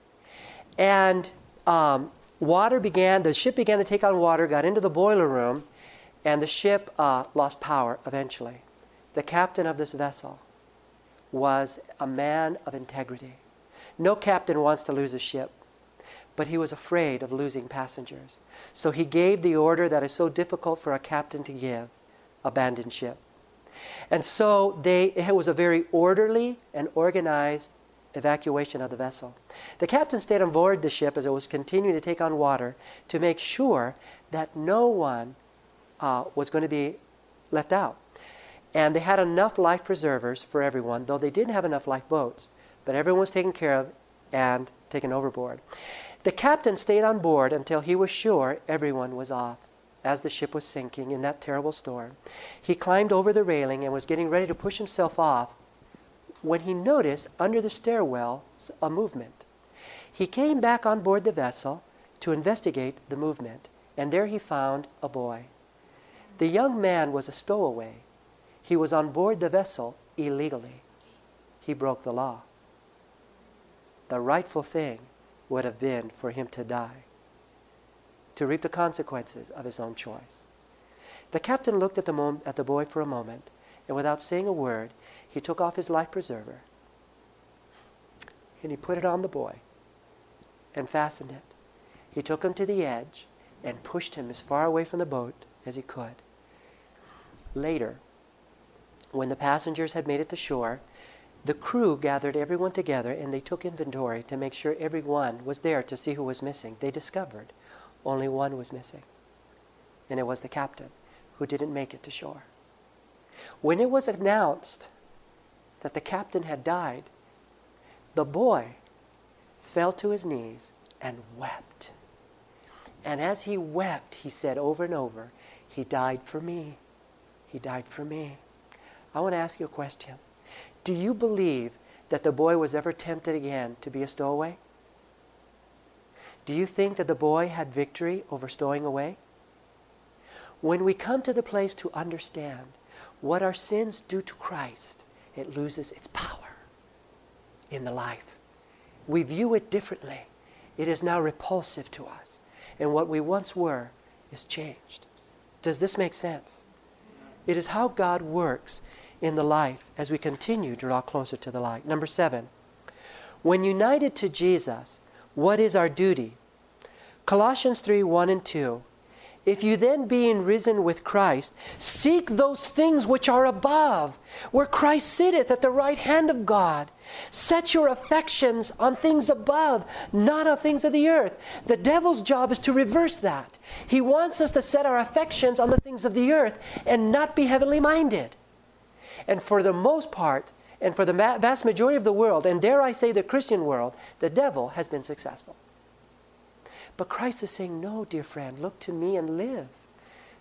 And um, water began, the ship began to take on water, got into the boiler room, and the ship uh, lost power eventually. The captain of this vessel was a man of integrity. No captain wants to lose a ship. But he was afraid of losing passengers. So he gave the order that is so difficult for a captain to give abandon ship. And so they, it was a very orderly and organized evacuation of the vessel. The captain stayed on board the ship as it was continuing to take on water to make sure that no one uh, was going to be left out. And they had enough life preservers for everyone, though they didn't have enough lifeboats. But everyone was taken care of and taken overboard. The captain stayed on board until he was sure everyone was off as the ship was sinking in that terrible storm. He climbed over the railing and was getting ready to push himself off when he noticed under the stairwell a movement. He came back on board the vessel to investigate the movement, and there he found a boy. The young man was a stowaway. He was on board the vessel illegally. He broke the law. The rightful thing would have been for him to die, to reap the consequences of his own choice. The captain looked at the, mom- at the boy for a moment, and without saying a word, he took off his life preserver and he put it on the boy and fastened it. He took him to the edge and pushed him as far away from the boat as he could. Later, when the passengers had made it to shore, the crew gathered everyone together and they took inventory to make sure everyone was there to see who was missing. They discovered only one was missing, and it was the captain who didn't make it to shore. When it was announced that the captain had died, the boy fell to his knees and wept. And as he wept, he said over and over, He died for me. He died for me. I want to ask you a question. Do you believe that the boy was ever tempted again to be a stowaway? Do you think that the boy had victory over stowing away? When we come to the place to understand what our sins do to Christ, it loses its power in the life. We view it differently. It is now repulsive to us. And what we once were is changed. Does this make sense? It is how God works in the life as we continue to draw closer to the light. Number seven, when united to Jesus, what is our duty? Colossians 3 1 and 2 if you then, being risen with Christ, seek those things which are above, where Christ sitteth at the right hand of God, set your affections on things above, not on things of the earth. The devil's job is to reverse that. He wants us to set our affections on the things of the earth and not be heavenly minded. And for the most part, and for the vast majority of the world, and dare I say the Christian world, the devil has been successful. But Christ is saying, No, dear friend, look to me and live.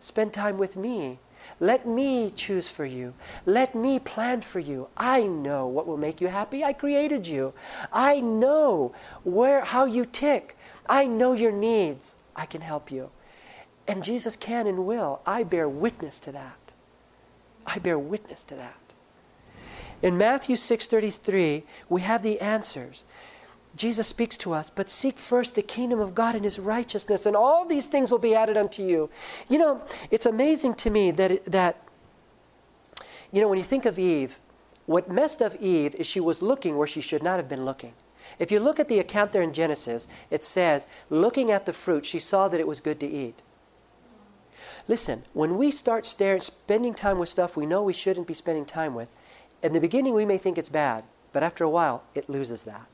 Spend time with me. Let me choose for you. Let me plan for you. I know what will make you happy. I created you. I know where how you tick. I know your needs. I can help you. And Jesus can and will. I bear witness to that. I bear witness to that. In Matthew 6:33, we have the answers. Jesus speaks to us, but seek first the kingdom of God and his righteousness, and all these things will be added unto you. You know, it's amazing to me that, that you know, when you think of Eve, what messed up Eve is she was looking where she should not have been looking. If you look at the account there in Genesis, it says, looking at the fruit, she saw that it was good to eat. Listen, when we start staring, spending time with stuff we know we shouldn't be spending time with, in the beginning we may think it's bad, but after a while it loses that.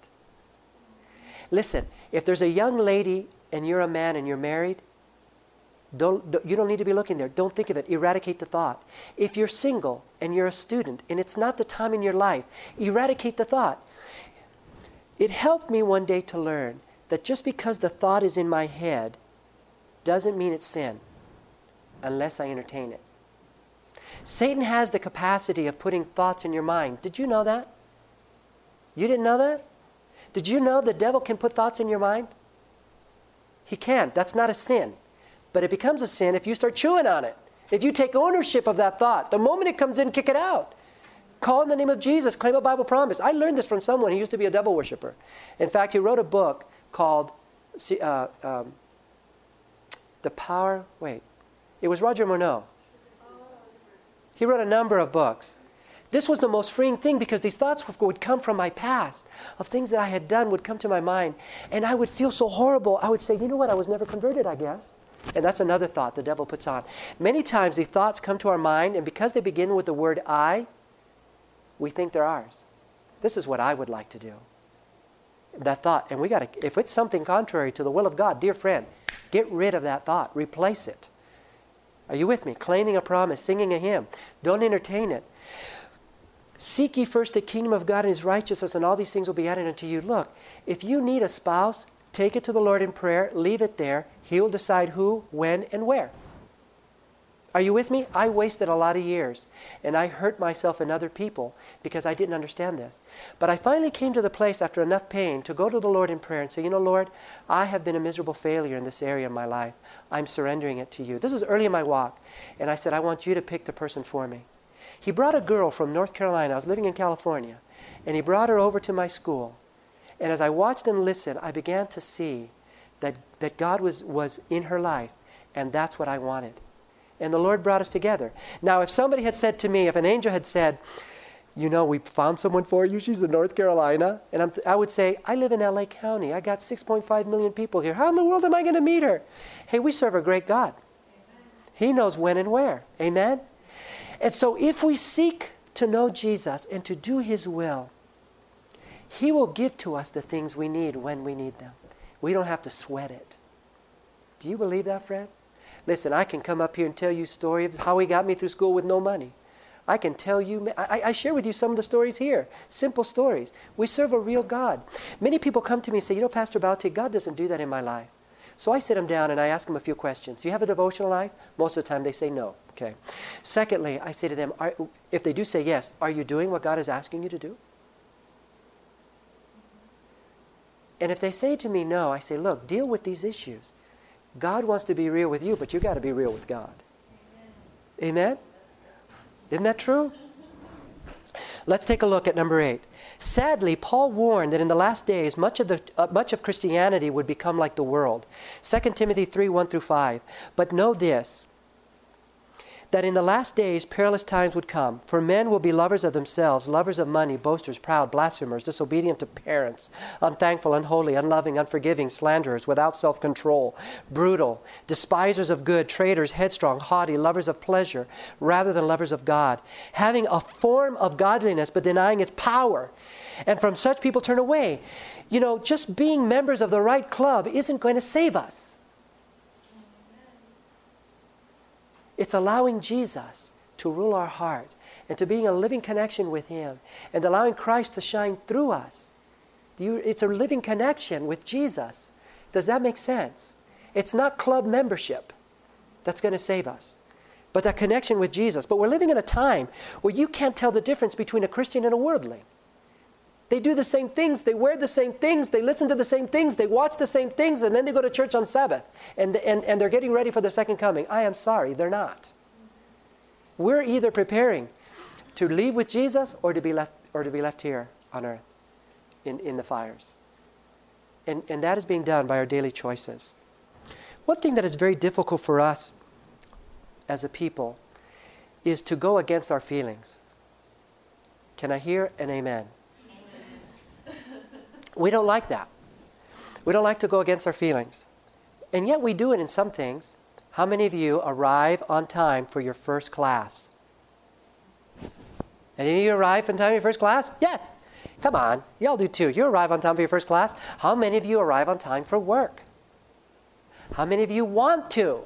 Listen, if there's a young lady and you're a man and you're married, don't, you don't need to be looking there. Don't think of it. Eradicate the thought. If you're single and you're a student and it's not the time in your life, eradicate the thought. It helped me one day to learn that just because the thought is in my head doesn't mean it's sin unless I entertain it. Satan has the capacity of putting thoughts in your mind. Did you know that? You didn't know that? Did you know the devil can put thoughts in your mind? He can. That's not a sin. But it becomes a sin if you start chewing on it. If you take ownership of that thought, the moment it comes in, kick it out. Call in the name of Jesus, claim a Bible promise. I learned this from someone who used to be a devil worshiper. In fact, he wrote a book called uh, um, The Power. Wait, it was Roger Morneau. He wrote a number of books. This was the most freeing thing because these thoughts would come from my past of things that I had done would come to my mind. And I would feel so horrible. I would say, you know what? I was never converted, I guess. And that's another thought the devil puts on. Many times the thoughts come to our mind, and because they begin with the word I, we think they're ours. This is what I would like to do. That thought. And we got to, if it's something contrary to the will of God, dear friend, get rid of that thought, replace it. Are you with me? Claiming a promise, singing a hymn. Don't entertain it. Seek ye first the kingdom of God and his righteousness, and all these things will be added unto you. Look, if you need a spouse, take it to the Lord in prayer, leave it there. He will decide who, when, and where. Are you with me? I wasted a lot of years and I hurt myself and other people because I didn't understand this. But I finally came to the place after enough pain to go to the Lord in prayer and say, You know, Lord, I have been a miserable failure in this area of my life. I'm surrendering it to you. This is early in my walk. And I said, I want you to pick the person for me. He brought a girl from North Carolina. I was living in California. And he brought her over to my school. And as I watched and listened, I began to see that, that God was, was in her life. And that's what I wanted and the Lord brought us together. Now, if somebody had said to me, if an angel had said, you know, we found someone for you, she's in North Carolina, and I'm, i would say, I live in LA County, I got 6.5 million people here. How in the world am I going to meet her? Hey, we serve a great God. He knows when and where. Amen? And so, if we seek to know Jesus and to do His will, He will give to us the things we need when we need them. We don't have to sweat it. Do you believe that, Fred? Listen, I can come up here and tell you stories of how he got me through school with no money. I can tell you, I, I, share with you some of the stories here, simple stories. We serve a real God. Many people come to me and say, You know, Pastor Baute, God doesn't do that in my life. So I sit them down and I ask them a few questions. Do you have a devotional life? Most of the time they say no. Okay. Secondly, I say to them, are, if they do say yes, are you doing what God is asking you to do? And if they say to me no, I say, Look, deal with these issues. God wants to be real with you, but you got to be real with God. Amen. Isn't that true? Let's take a look at number eight. Sadly, Paul warned that in the last days, much of, the, uh, much of Christianity would become like the world. 2 Timothy 3 1 through 5. But know this that in the last days perilous times would come. For men will be lovers of themselves, lovers of money, boasters, proud, blasphemers, disobedient to parents, unthankful, unholy, unloving, unforgiving, slanderers, without self control, brutal, despisers of good, traitors, headstrong, haughty, lovers of pleasure rather than lovers of God, having a form of godliness but denying its power. And from such people turn away. You know, just being members of the right club isn't going to save us. It's allowing Jesus to rule our heart and to being a living connection with Him and allowing Christ to shine through us. You, it's a living connection with Jesus. Does that make sense? It's not club membership that's going to save us, but that connection with Jesus. But we're living in a time where you can't tell the difference between a Christian and a worldling. They do the same things, they wear the same things, they listen to the same things, they watch the same things, and then they go to church on Sabbath and, and, and they're getting ready for the second coming. I am sorry, they're not. We're either preparing to leave with Jesus or to be left, or to be left here on earth in, in the fires. And, and that is being done by our daily choices. One thing that is very difficult for us as a people is to go against our feelings. Can I hear an amen? We don't like that. We don't like to go against our feelings. And yet we do it in some things. How many of you arrive on time for your first class? Any of you arrive on time for your first class? Yes. Come on, y'all do too. You arrive on time for your first class. How many of you arrive on time for work? How many of you want to?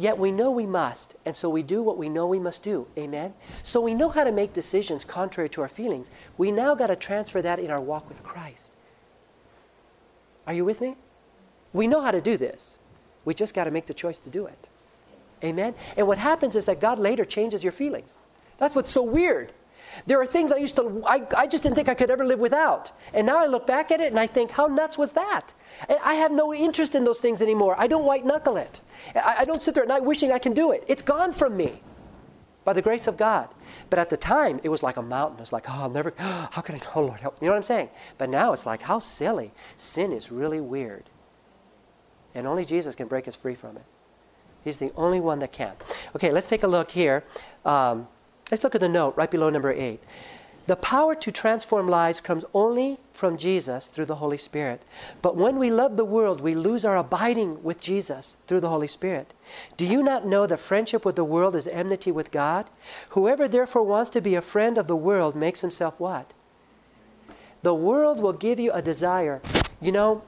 Yet we know we must, and so we do what we know we must do. Amen? So we know how to make decisions contrary to our feelings. We now got to transfer that in our walk with Christ. Are you with me? We know how to do this. We just got to make the choice to do it. Amen? And what happens is that God later changes your feelings. That's what's so weird. There are things I used to, I, I just didn't think I could ever live without. And now I look back at it and I think, how nuts was that? And I have no interest in those things anymore. I don't white knuckle it. I, I don't sit there at night wishing I can do it. It's gone from me by the grace of God. But at the time, it was like a mountain. It was like, oh, I'll never, how can I, oh Lord, help. You know what I'm saying? But now it's like, how silly. Sin is really weird. And only Jesus can break us free from it. He's the only one that can. Okay, let's take a look here. Um, Let's look at the note right below number eight. The power to transform lives comes only from Jesus through the Holy Spirit. But when we love the world, we lose our abiding with Jesus through the Holy Spirit. Do you not know that friendship with the world is enmity with God? Whoever therefore wants to be a friend of the world makes himself what? The world will give you a desire. You know,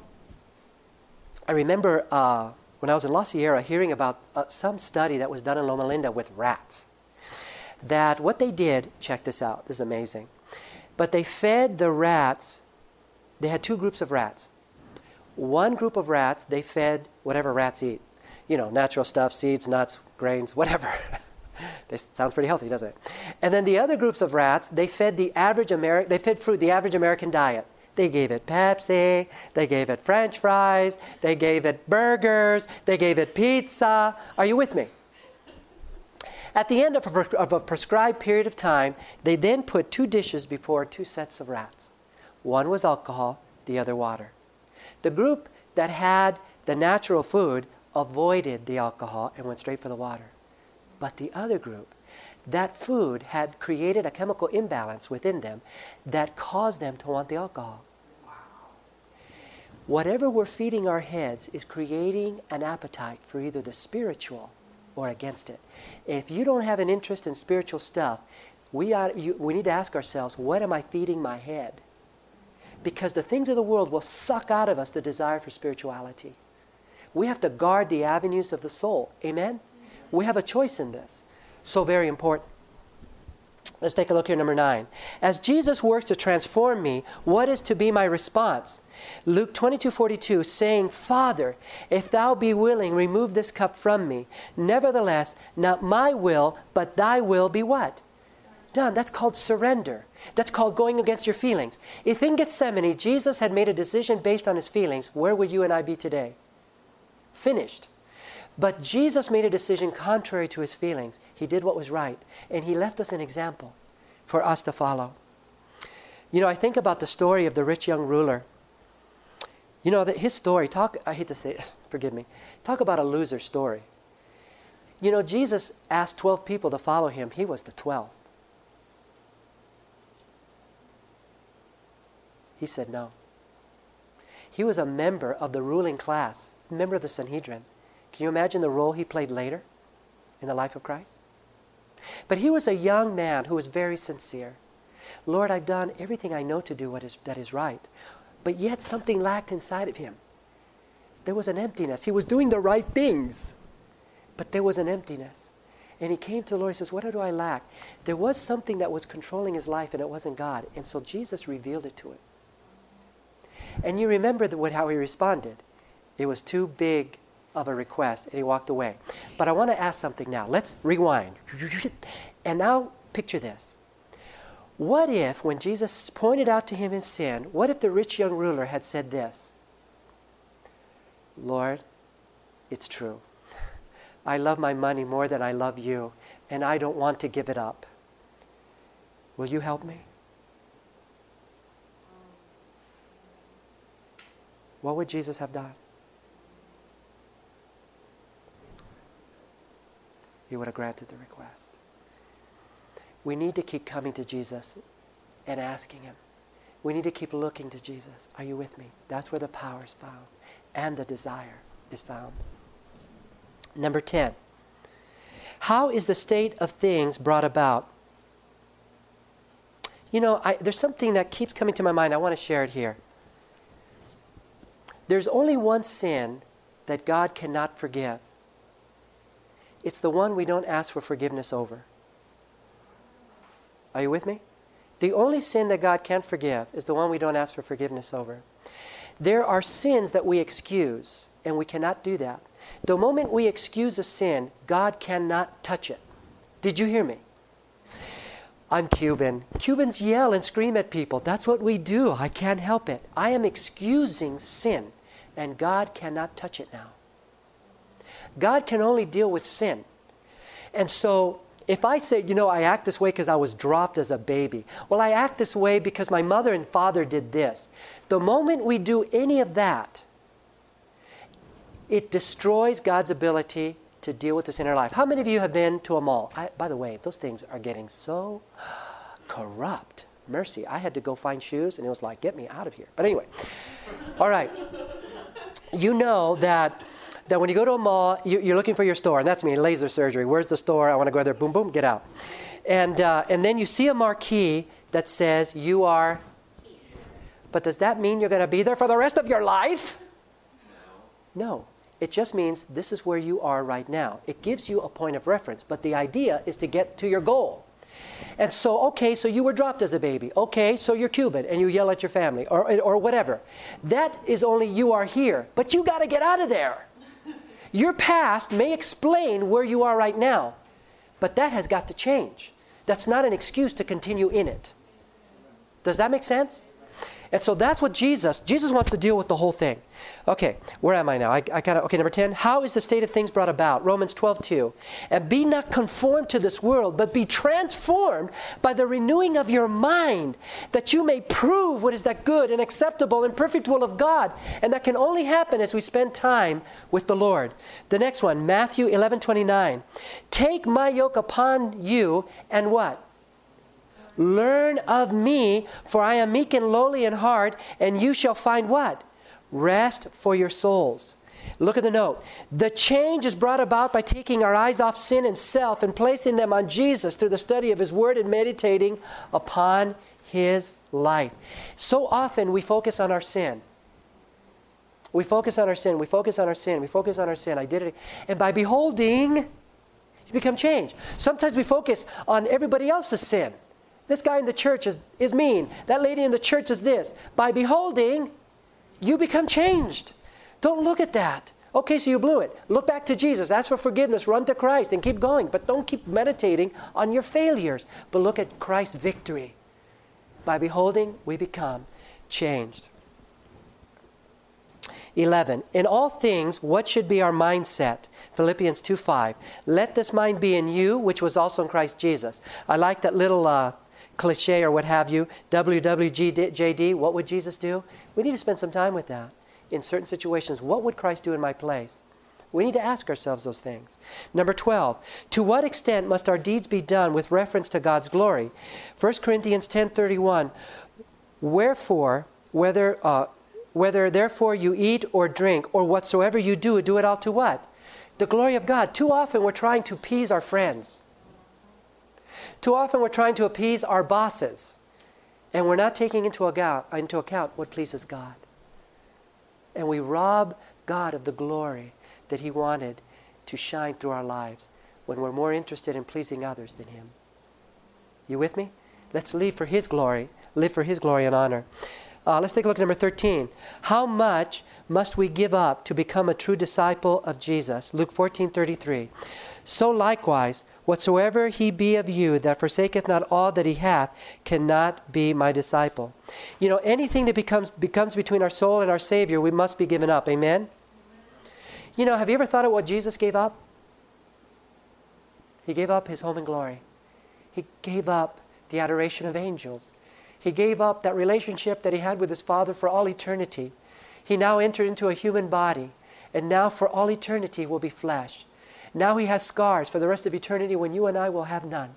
I remember uh, when I was in La Sierra hearing about uh, some study that was done in Loma Linda with rats that what they did, check this out, this is amazing. But they fed the rats, they had two groups of rats. One group of rats, they fed whatever rats eat. You know, natural stuff, seeds, nuts, grains, whatever. this sounds pretty healthy, doesn't it? And then the other groups of rats, they fed the average American, they fed fruit, the average American diet. They gave it Pepsi, they gave it French fries, they gave it burgers, they gave it pizza. Are you with me? At the end of a, of a prescribed period of time, they then put two dishes before two sets of rats. One was alcohol, the other water. The group that had the natural food avoided the alcohol and went straight for the water. But the other group, that food had created a chemical imbalance within them that caused them to want the alcohol. Whatever we're feeding our heads is creating an appetite for either the spiritual or against it. If you don't have an interest in spiritual stuff, we, ought, you, we need to ask ourselves, what am I feeding my head? Because the things of the world will suck out of us the desire for spirituality. We have to guard the avenues of the soul. Amen? We have a choice in this. So very important. Let's take a look here, number nine. As Jesus works to transform me, what is to be my response? Luke 22 42, saying, Father, if thou be willing, remove this cup from me. Nevertheless, not my will, but thy will be what? Done. That's called surrender. That's called going against your feelings. If in Gethsemane Jesus had made a decision based on his feelings, where would you and I be today? Finished. But Jesus made a decision contrary to his feelings. He did what was right, and he left us an example for us to follow. You know, I think about the story of the rich young ruler. You know, that his story, talk, I hate to say it, forgive me, talk about a loser story. You know, Jesus asked 12 people to follow him, he was the 12th. He said no. He was a member of the ruling class, member of the Sanhedrin. Can you imagine the role he played later in the life of Christ? But he was a young man who was very sincere. Lord, I've done everything I know to do what is, that is right. But yet something lacked inside of him. There was an emptiness. He was doing the right things, but there was an emptiness. And he came to the Lord and says, What do I lack? There was something that was controlling his life, and it wasn't God. And so Jesus revealed it to him. And you remember the, what, how he responded. It was too big of a request and he walked away. But I want to ask something now. Let's rewind. And now picture this. What if, when Jesus pointed out to him his sin, what if the rich young ruler had said this? Lord, it's true. I love my money more than I love you, and I don't want to give it up. Will you help me? What would Jesus have done? He would have granted the request. We need to keep coming to Jesus and asking Him. We need to keep looking to Jesus. Are you with me? That's where the power is found and the desire is found. Number 10. How is the state of things brought about? You know, I, there's something that keeps coming to my mind. I want to share it here. There's only one sin that God cannot forgive, it's the one we don't ask for forgiveness over. Are you with me? The only sin that God can't forgive is the one we don't ask for forgiveness over. There are sins that we excuse, and we cannot do that. The moment we excuse a sin, God cannot touch it. Did you hear me? I'm Cuban. Cubans yell and scream at people. That's what we do. I can't help it. I am excusing sin, and God cannot touch it now. God can only deal with sin. And so if I say, you know, I act this way because I was dropped as a baby, well, I act this way because my mother and father did this. The moment we do any of that, it destroys God's ability to deal with this in our life. How many of you have been to a mall? I, by the way, those things are getting so corrupt. Mercy. I had to go find shoes, and it was like, get me out of here. But anyway, all right. You know that that when you go to a mall, you, are looking for your store, and that's me, laser surgery. Where's the store? I want to go there. Boom, boom, get out. And uh, and then you see a marquee that says you are. But does that mean you're going to be there for the rest of your life? No. No. It just means this is where you are right now. It gives you a point of reference, but the idea is to get to your goal. And so, okay, so you were dropped as a baby. Okay, so you're Cuban and you yell at your family or, or whatever. That is only you are here, but you got to get out of there. Your past may explain where you are right now, but that has got to change. That's not an excuse to continue in it. Does that make sense? And so that's what Jesus, Jesus wants to deal with the whole thing. Okay, where am I now? I, I of, okay, number 10. How is the state of things brought about? Romans 12, 2. And be not conformed to this world, but be transformed by the renewing of your mind, that you may prove what is that good and acceptable and perfect will of God. And that can only happen as we spend time with the Lord. The next one, Matthew 11, 29. Take my yoke upon you and what? Learn of me, for I am meek and lowly in heart, and you shall find what? Rest for your souls. Look at the note. The change is brought about by taking our eyes off sin and self and placing them on Jesus through the study of His Word and meditating upon His light. So often we focus on our sin. We focus on our sin. We focus on our sin. We focus on our sin. I did it. And by beholding, you become changed. Sometimes we focus on everybody else's sin. This guy in the church is, is mean. That lady in the church is this. By beholding, you become changed. Don't look at that. Okay, so you blew it. Look back to Jesus. Ask for forgiveness. Run to Christ and keep going. But don't keep meditating on your failures. But look at Christ's victory. By beholding, we become changed. 11. In all things, what should be our mindset? Philippians 2 5. Let this mind be in you, which was also in Christ Jesus. I like that little uh, cliche or what have you, WWJD, what would Jesus do? We need to spend some time with that. In certain situations, what would Christ do in my place? We need to ask ourselves those things. Number 12, to what extent must our deeds be done with reference to God's glory? 1 Corinthians 10:31, wherefore, whether uh, whether therefore you eat or drink or whatsoever you do, do it all to what? The glory of God. Too often we're trying to appease our friends. Too often we're trying to appease our bosses, and we're not taking into account, into account what pleases God. And we rob God of the glory that He wanted to shine through our lives when we're more interested in pleasing others than Him. You with me? Let's live for His glory, live for His glory and honor. Uh, let's take a look at number 13. How much must we give up to become a true disciple of Jesus? Luke 14 33. So likewise, whatsoever he be of you that forsaketh not all that he hath cannot be my disciple. You know, anything that becomes, becomes between our soul and our Savior, we must be given up. Amen? You know, have you ever thought of what Jesus gave up? He gave up his home and glory. He gave up the adoration of angels. He gave up that relationship that he had with his Father for all eternity. He now entered into a human body, and now for all eternity will be flesh. Now he has scars for the rest of eternity when you and I will have none.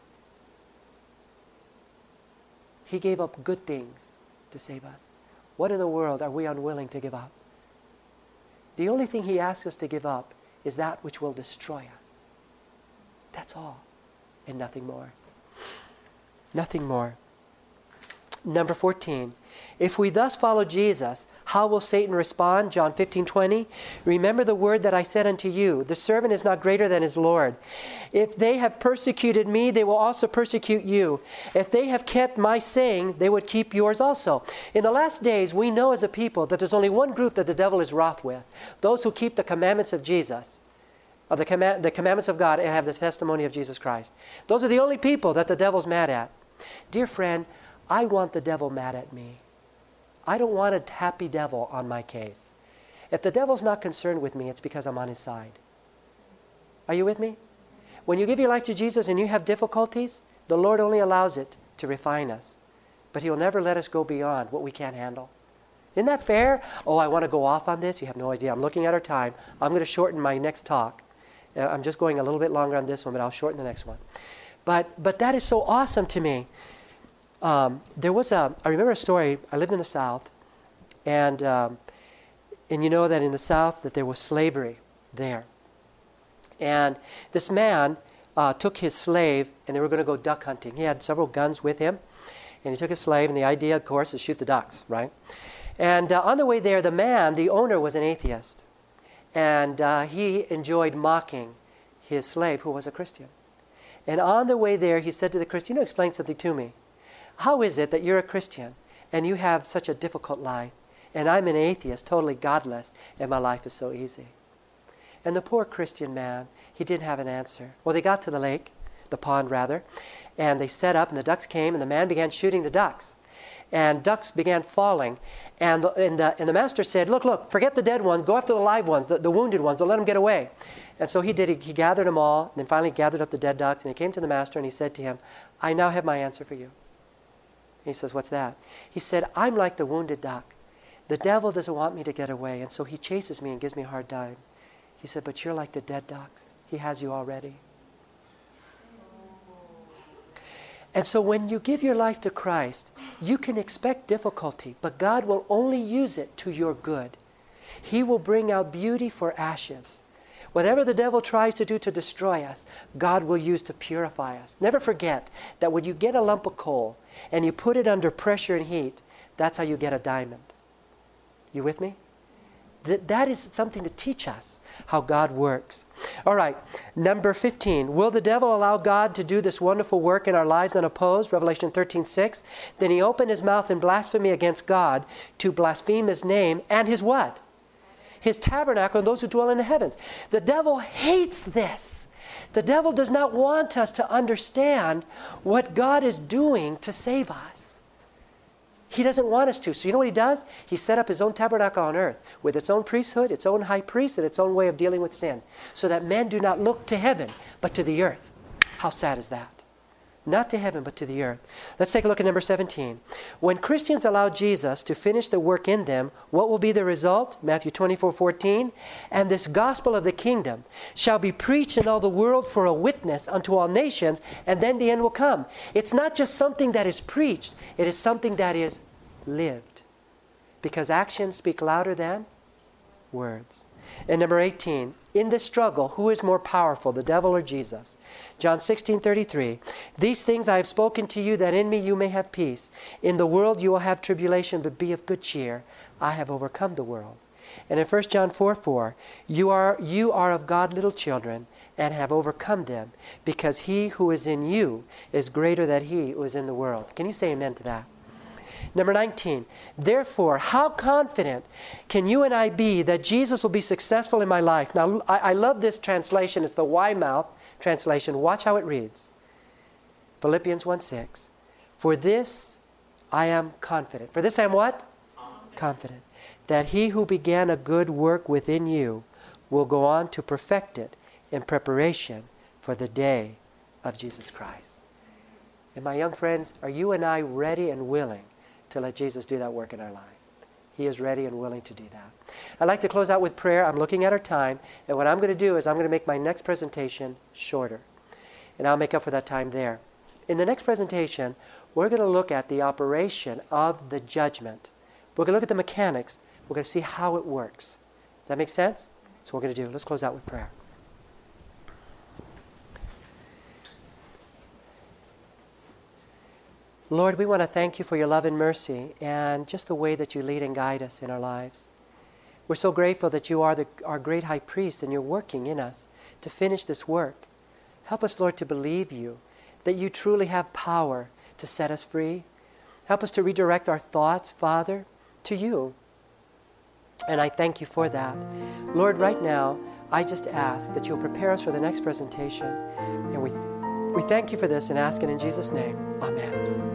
He gave up good things to save us. What in the world are we unwilling to give up? The only thing he asks us to give up is that which will destroy us. That's all, and nothing more. Nothing more. Number 14. If we thus follow Jesus, how will Satan respond? John 15, 20. Remember the word that I said unto you the servant is not greater than his Lord. If they have persecuted me, they will also persecute you. If they have kept my saying, they would keep yours also. In the last days, we know as a people that there's only one group that the devil is wroth with those who keep the commandments of Jesus. Of the, command, the commandments of God and have the testimony of Jesus Christ. Those are the only people that the devil's mad at. Dear friend, I want the devil mad at me. I don't want a happy devil on my case. If the devil's not concerned with me, it's because I'm on his side. Are you with me? When you give your life to Jesus and you have difficulties, the Lord only allows it to refine us. But He will never let us go beyond what we can't handle. Isn't that fair? Oh, I want to go off on this. You have no idea. I'm looking at our time. I'm going to shorten my next talk Uh, I'm just going a little bit longer on this one, but I'll shorten the next one. But, but that is so awesome to me. Um, there was a, I remember a story, I lived in the South, and, um, and you know that in the South that there was slavery there. And this man uh, took his slave, and they were going to go duck hunting. He had several guns with him, and he took his slave, and the idea, of course, is shoot the ducks, right? And uh, on the way there, the man, the owner, was an atheist. And uh, he enjoyed mocking his slave, who was a Christian. And on the way there, he said to the Christian, You know, explain something to me. How is it that you're a Christian and you have such a difficult life? And I'm an atheist, totally godless, and my life is so easy. And the poor Christian man, he didn't have an answer. Well, they got to the lake, the pond rather, and they set up, and the ducks came, and the man began shooting the ducks and ducks began falling. And the, and the, and the master said, Look, look, forget the dead ones, go after the live ones, the, the wounded ones, don't let them get away. And so he did, he, he gathered them all, and then finally gathered up the dead ducks, and he came to the master and he said to him, I now have my answer for you. He says, What's that? He said, I'm like the wounded duck. The devil doesn't want me to get away, and so he chases me and gives me a hard time. He said, But you're like the dead ducks. He has you already. And so when you give your life to Christ, you can expect difficulty, but God will only use it to your good. He will bring out beauty for ashes. Whatever the devil tries to do to destroy us, God will use to purify us. Never forget that when you get a lump of coal and you put it under pressure and heat, that's how you get a diamond. You with me? That, that is something to teach us how God works. All right, number 15. Will the devil allow God to do this wonderful work in our lives unopposed? Revelation 13 6. Then he opened his mouth in blasphemy against God to blaspheme his name and his what? His tabernacle and those who dwell in the heavens. The devil hates this. The devil does not want us to understand what God is doing to save us. He doesn't want us to. So you know what he does? He set up his own tabernacle on earth with its own priesthood, its own high priest, and its own way of dealing with sin. So that men do not look to heaven, but to the earth. How sad is that? Not to heaven, but to the earth. Let's take a look at number 17. When Christians allow Jesus to finish the work in them, what will be the result? Matthew 24 14. And this gospel of the kingdom shall be preached in all the world for a witness unto all nations, and then the end will come. It's not just something that is preached, it is something that is lived. Because actions speak louder than words. And number 18, in this struggle, who is more powerful, the devil or Jesus? John 16, 33. These things I have spoken to you, that in me you may have peace. In the world you will have tribulation, but be of good cheer. I have overcome the world. And in 1 John 4, 4, you are, you are of God little children, and have overcome them, because he who is in you is greater than he who is in the world. Can you say amen to that? Number 19, therefore, how confident can you and I be that Jesus will be successful in my life? Now, I, I love this translation. It's the Weymouth translation. Watch how it reads Philippians 1 6. For this I am confident. For this I am what? Confident. confident. That he who began a good work within you will go on to perfect it in preparation for the day of Jesus Christ. And my young friends, are you and I ready and willing to let Jesus do that work in our life. He is ready and willing to do that. I'd like to close out with prayer. I'm looking at our time, and what I'm going to do is I'm going to make my next presentation shorter, and I'll make up for that time there. In the next presentation, we're going to look at the operation of the judgment. We're going to look at the mechanics. We're going to see how it works. Does that make sense? That's what we're going to do. Let's close out with prayer. Lord, we want to thank you for your love and mercy and just the way that you lead and guide us in our lives. We're so grateful that you are the, our great high priest and you're working in us to finish this work. Help us, Lord, to believe you, that you truly have power to set us free. Help us to redirect our thoughts, Father, to you. And I thank you for that. Lord, right now, I just ask that you'll prepare us for the next presentation. And we, we thank you for this and ask it in Jesus' name. Amen.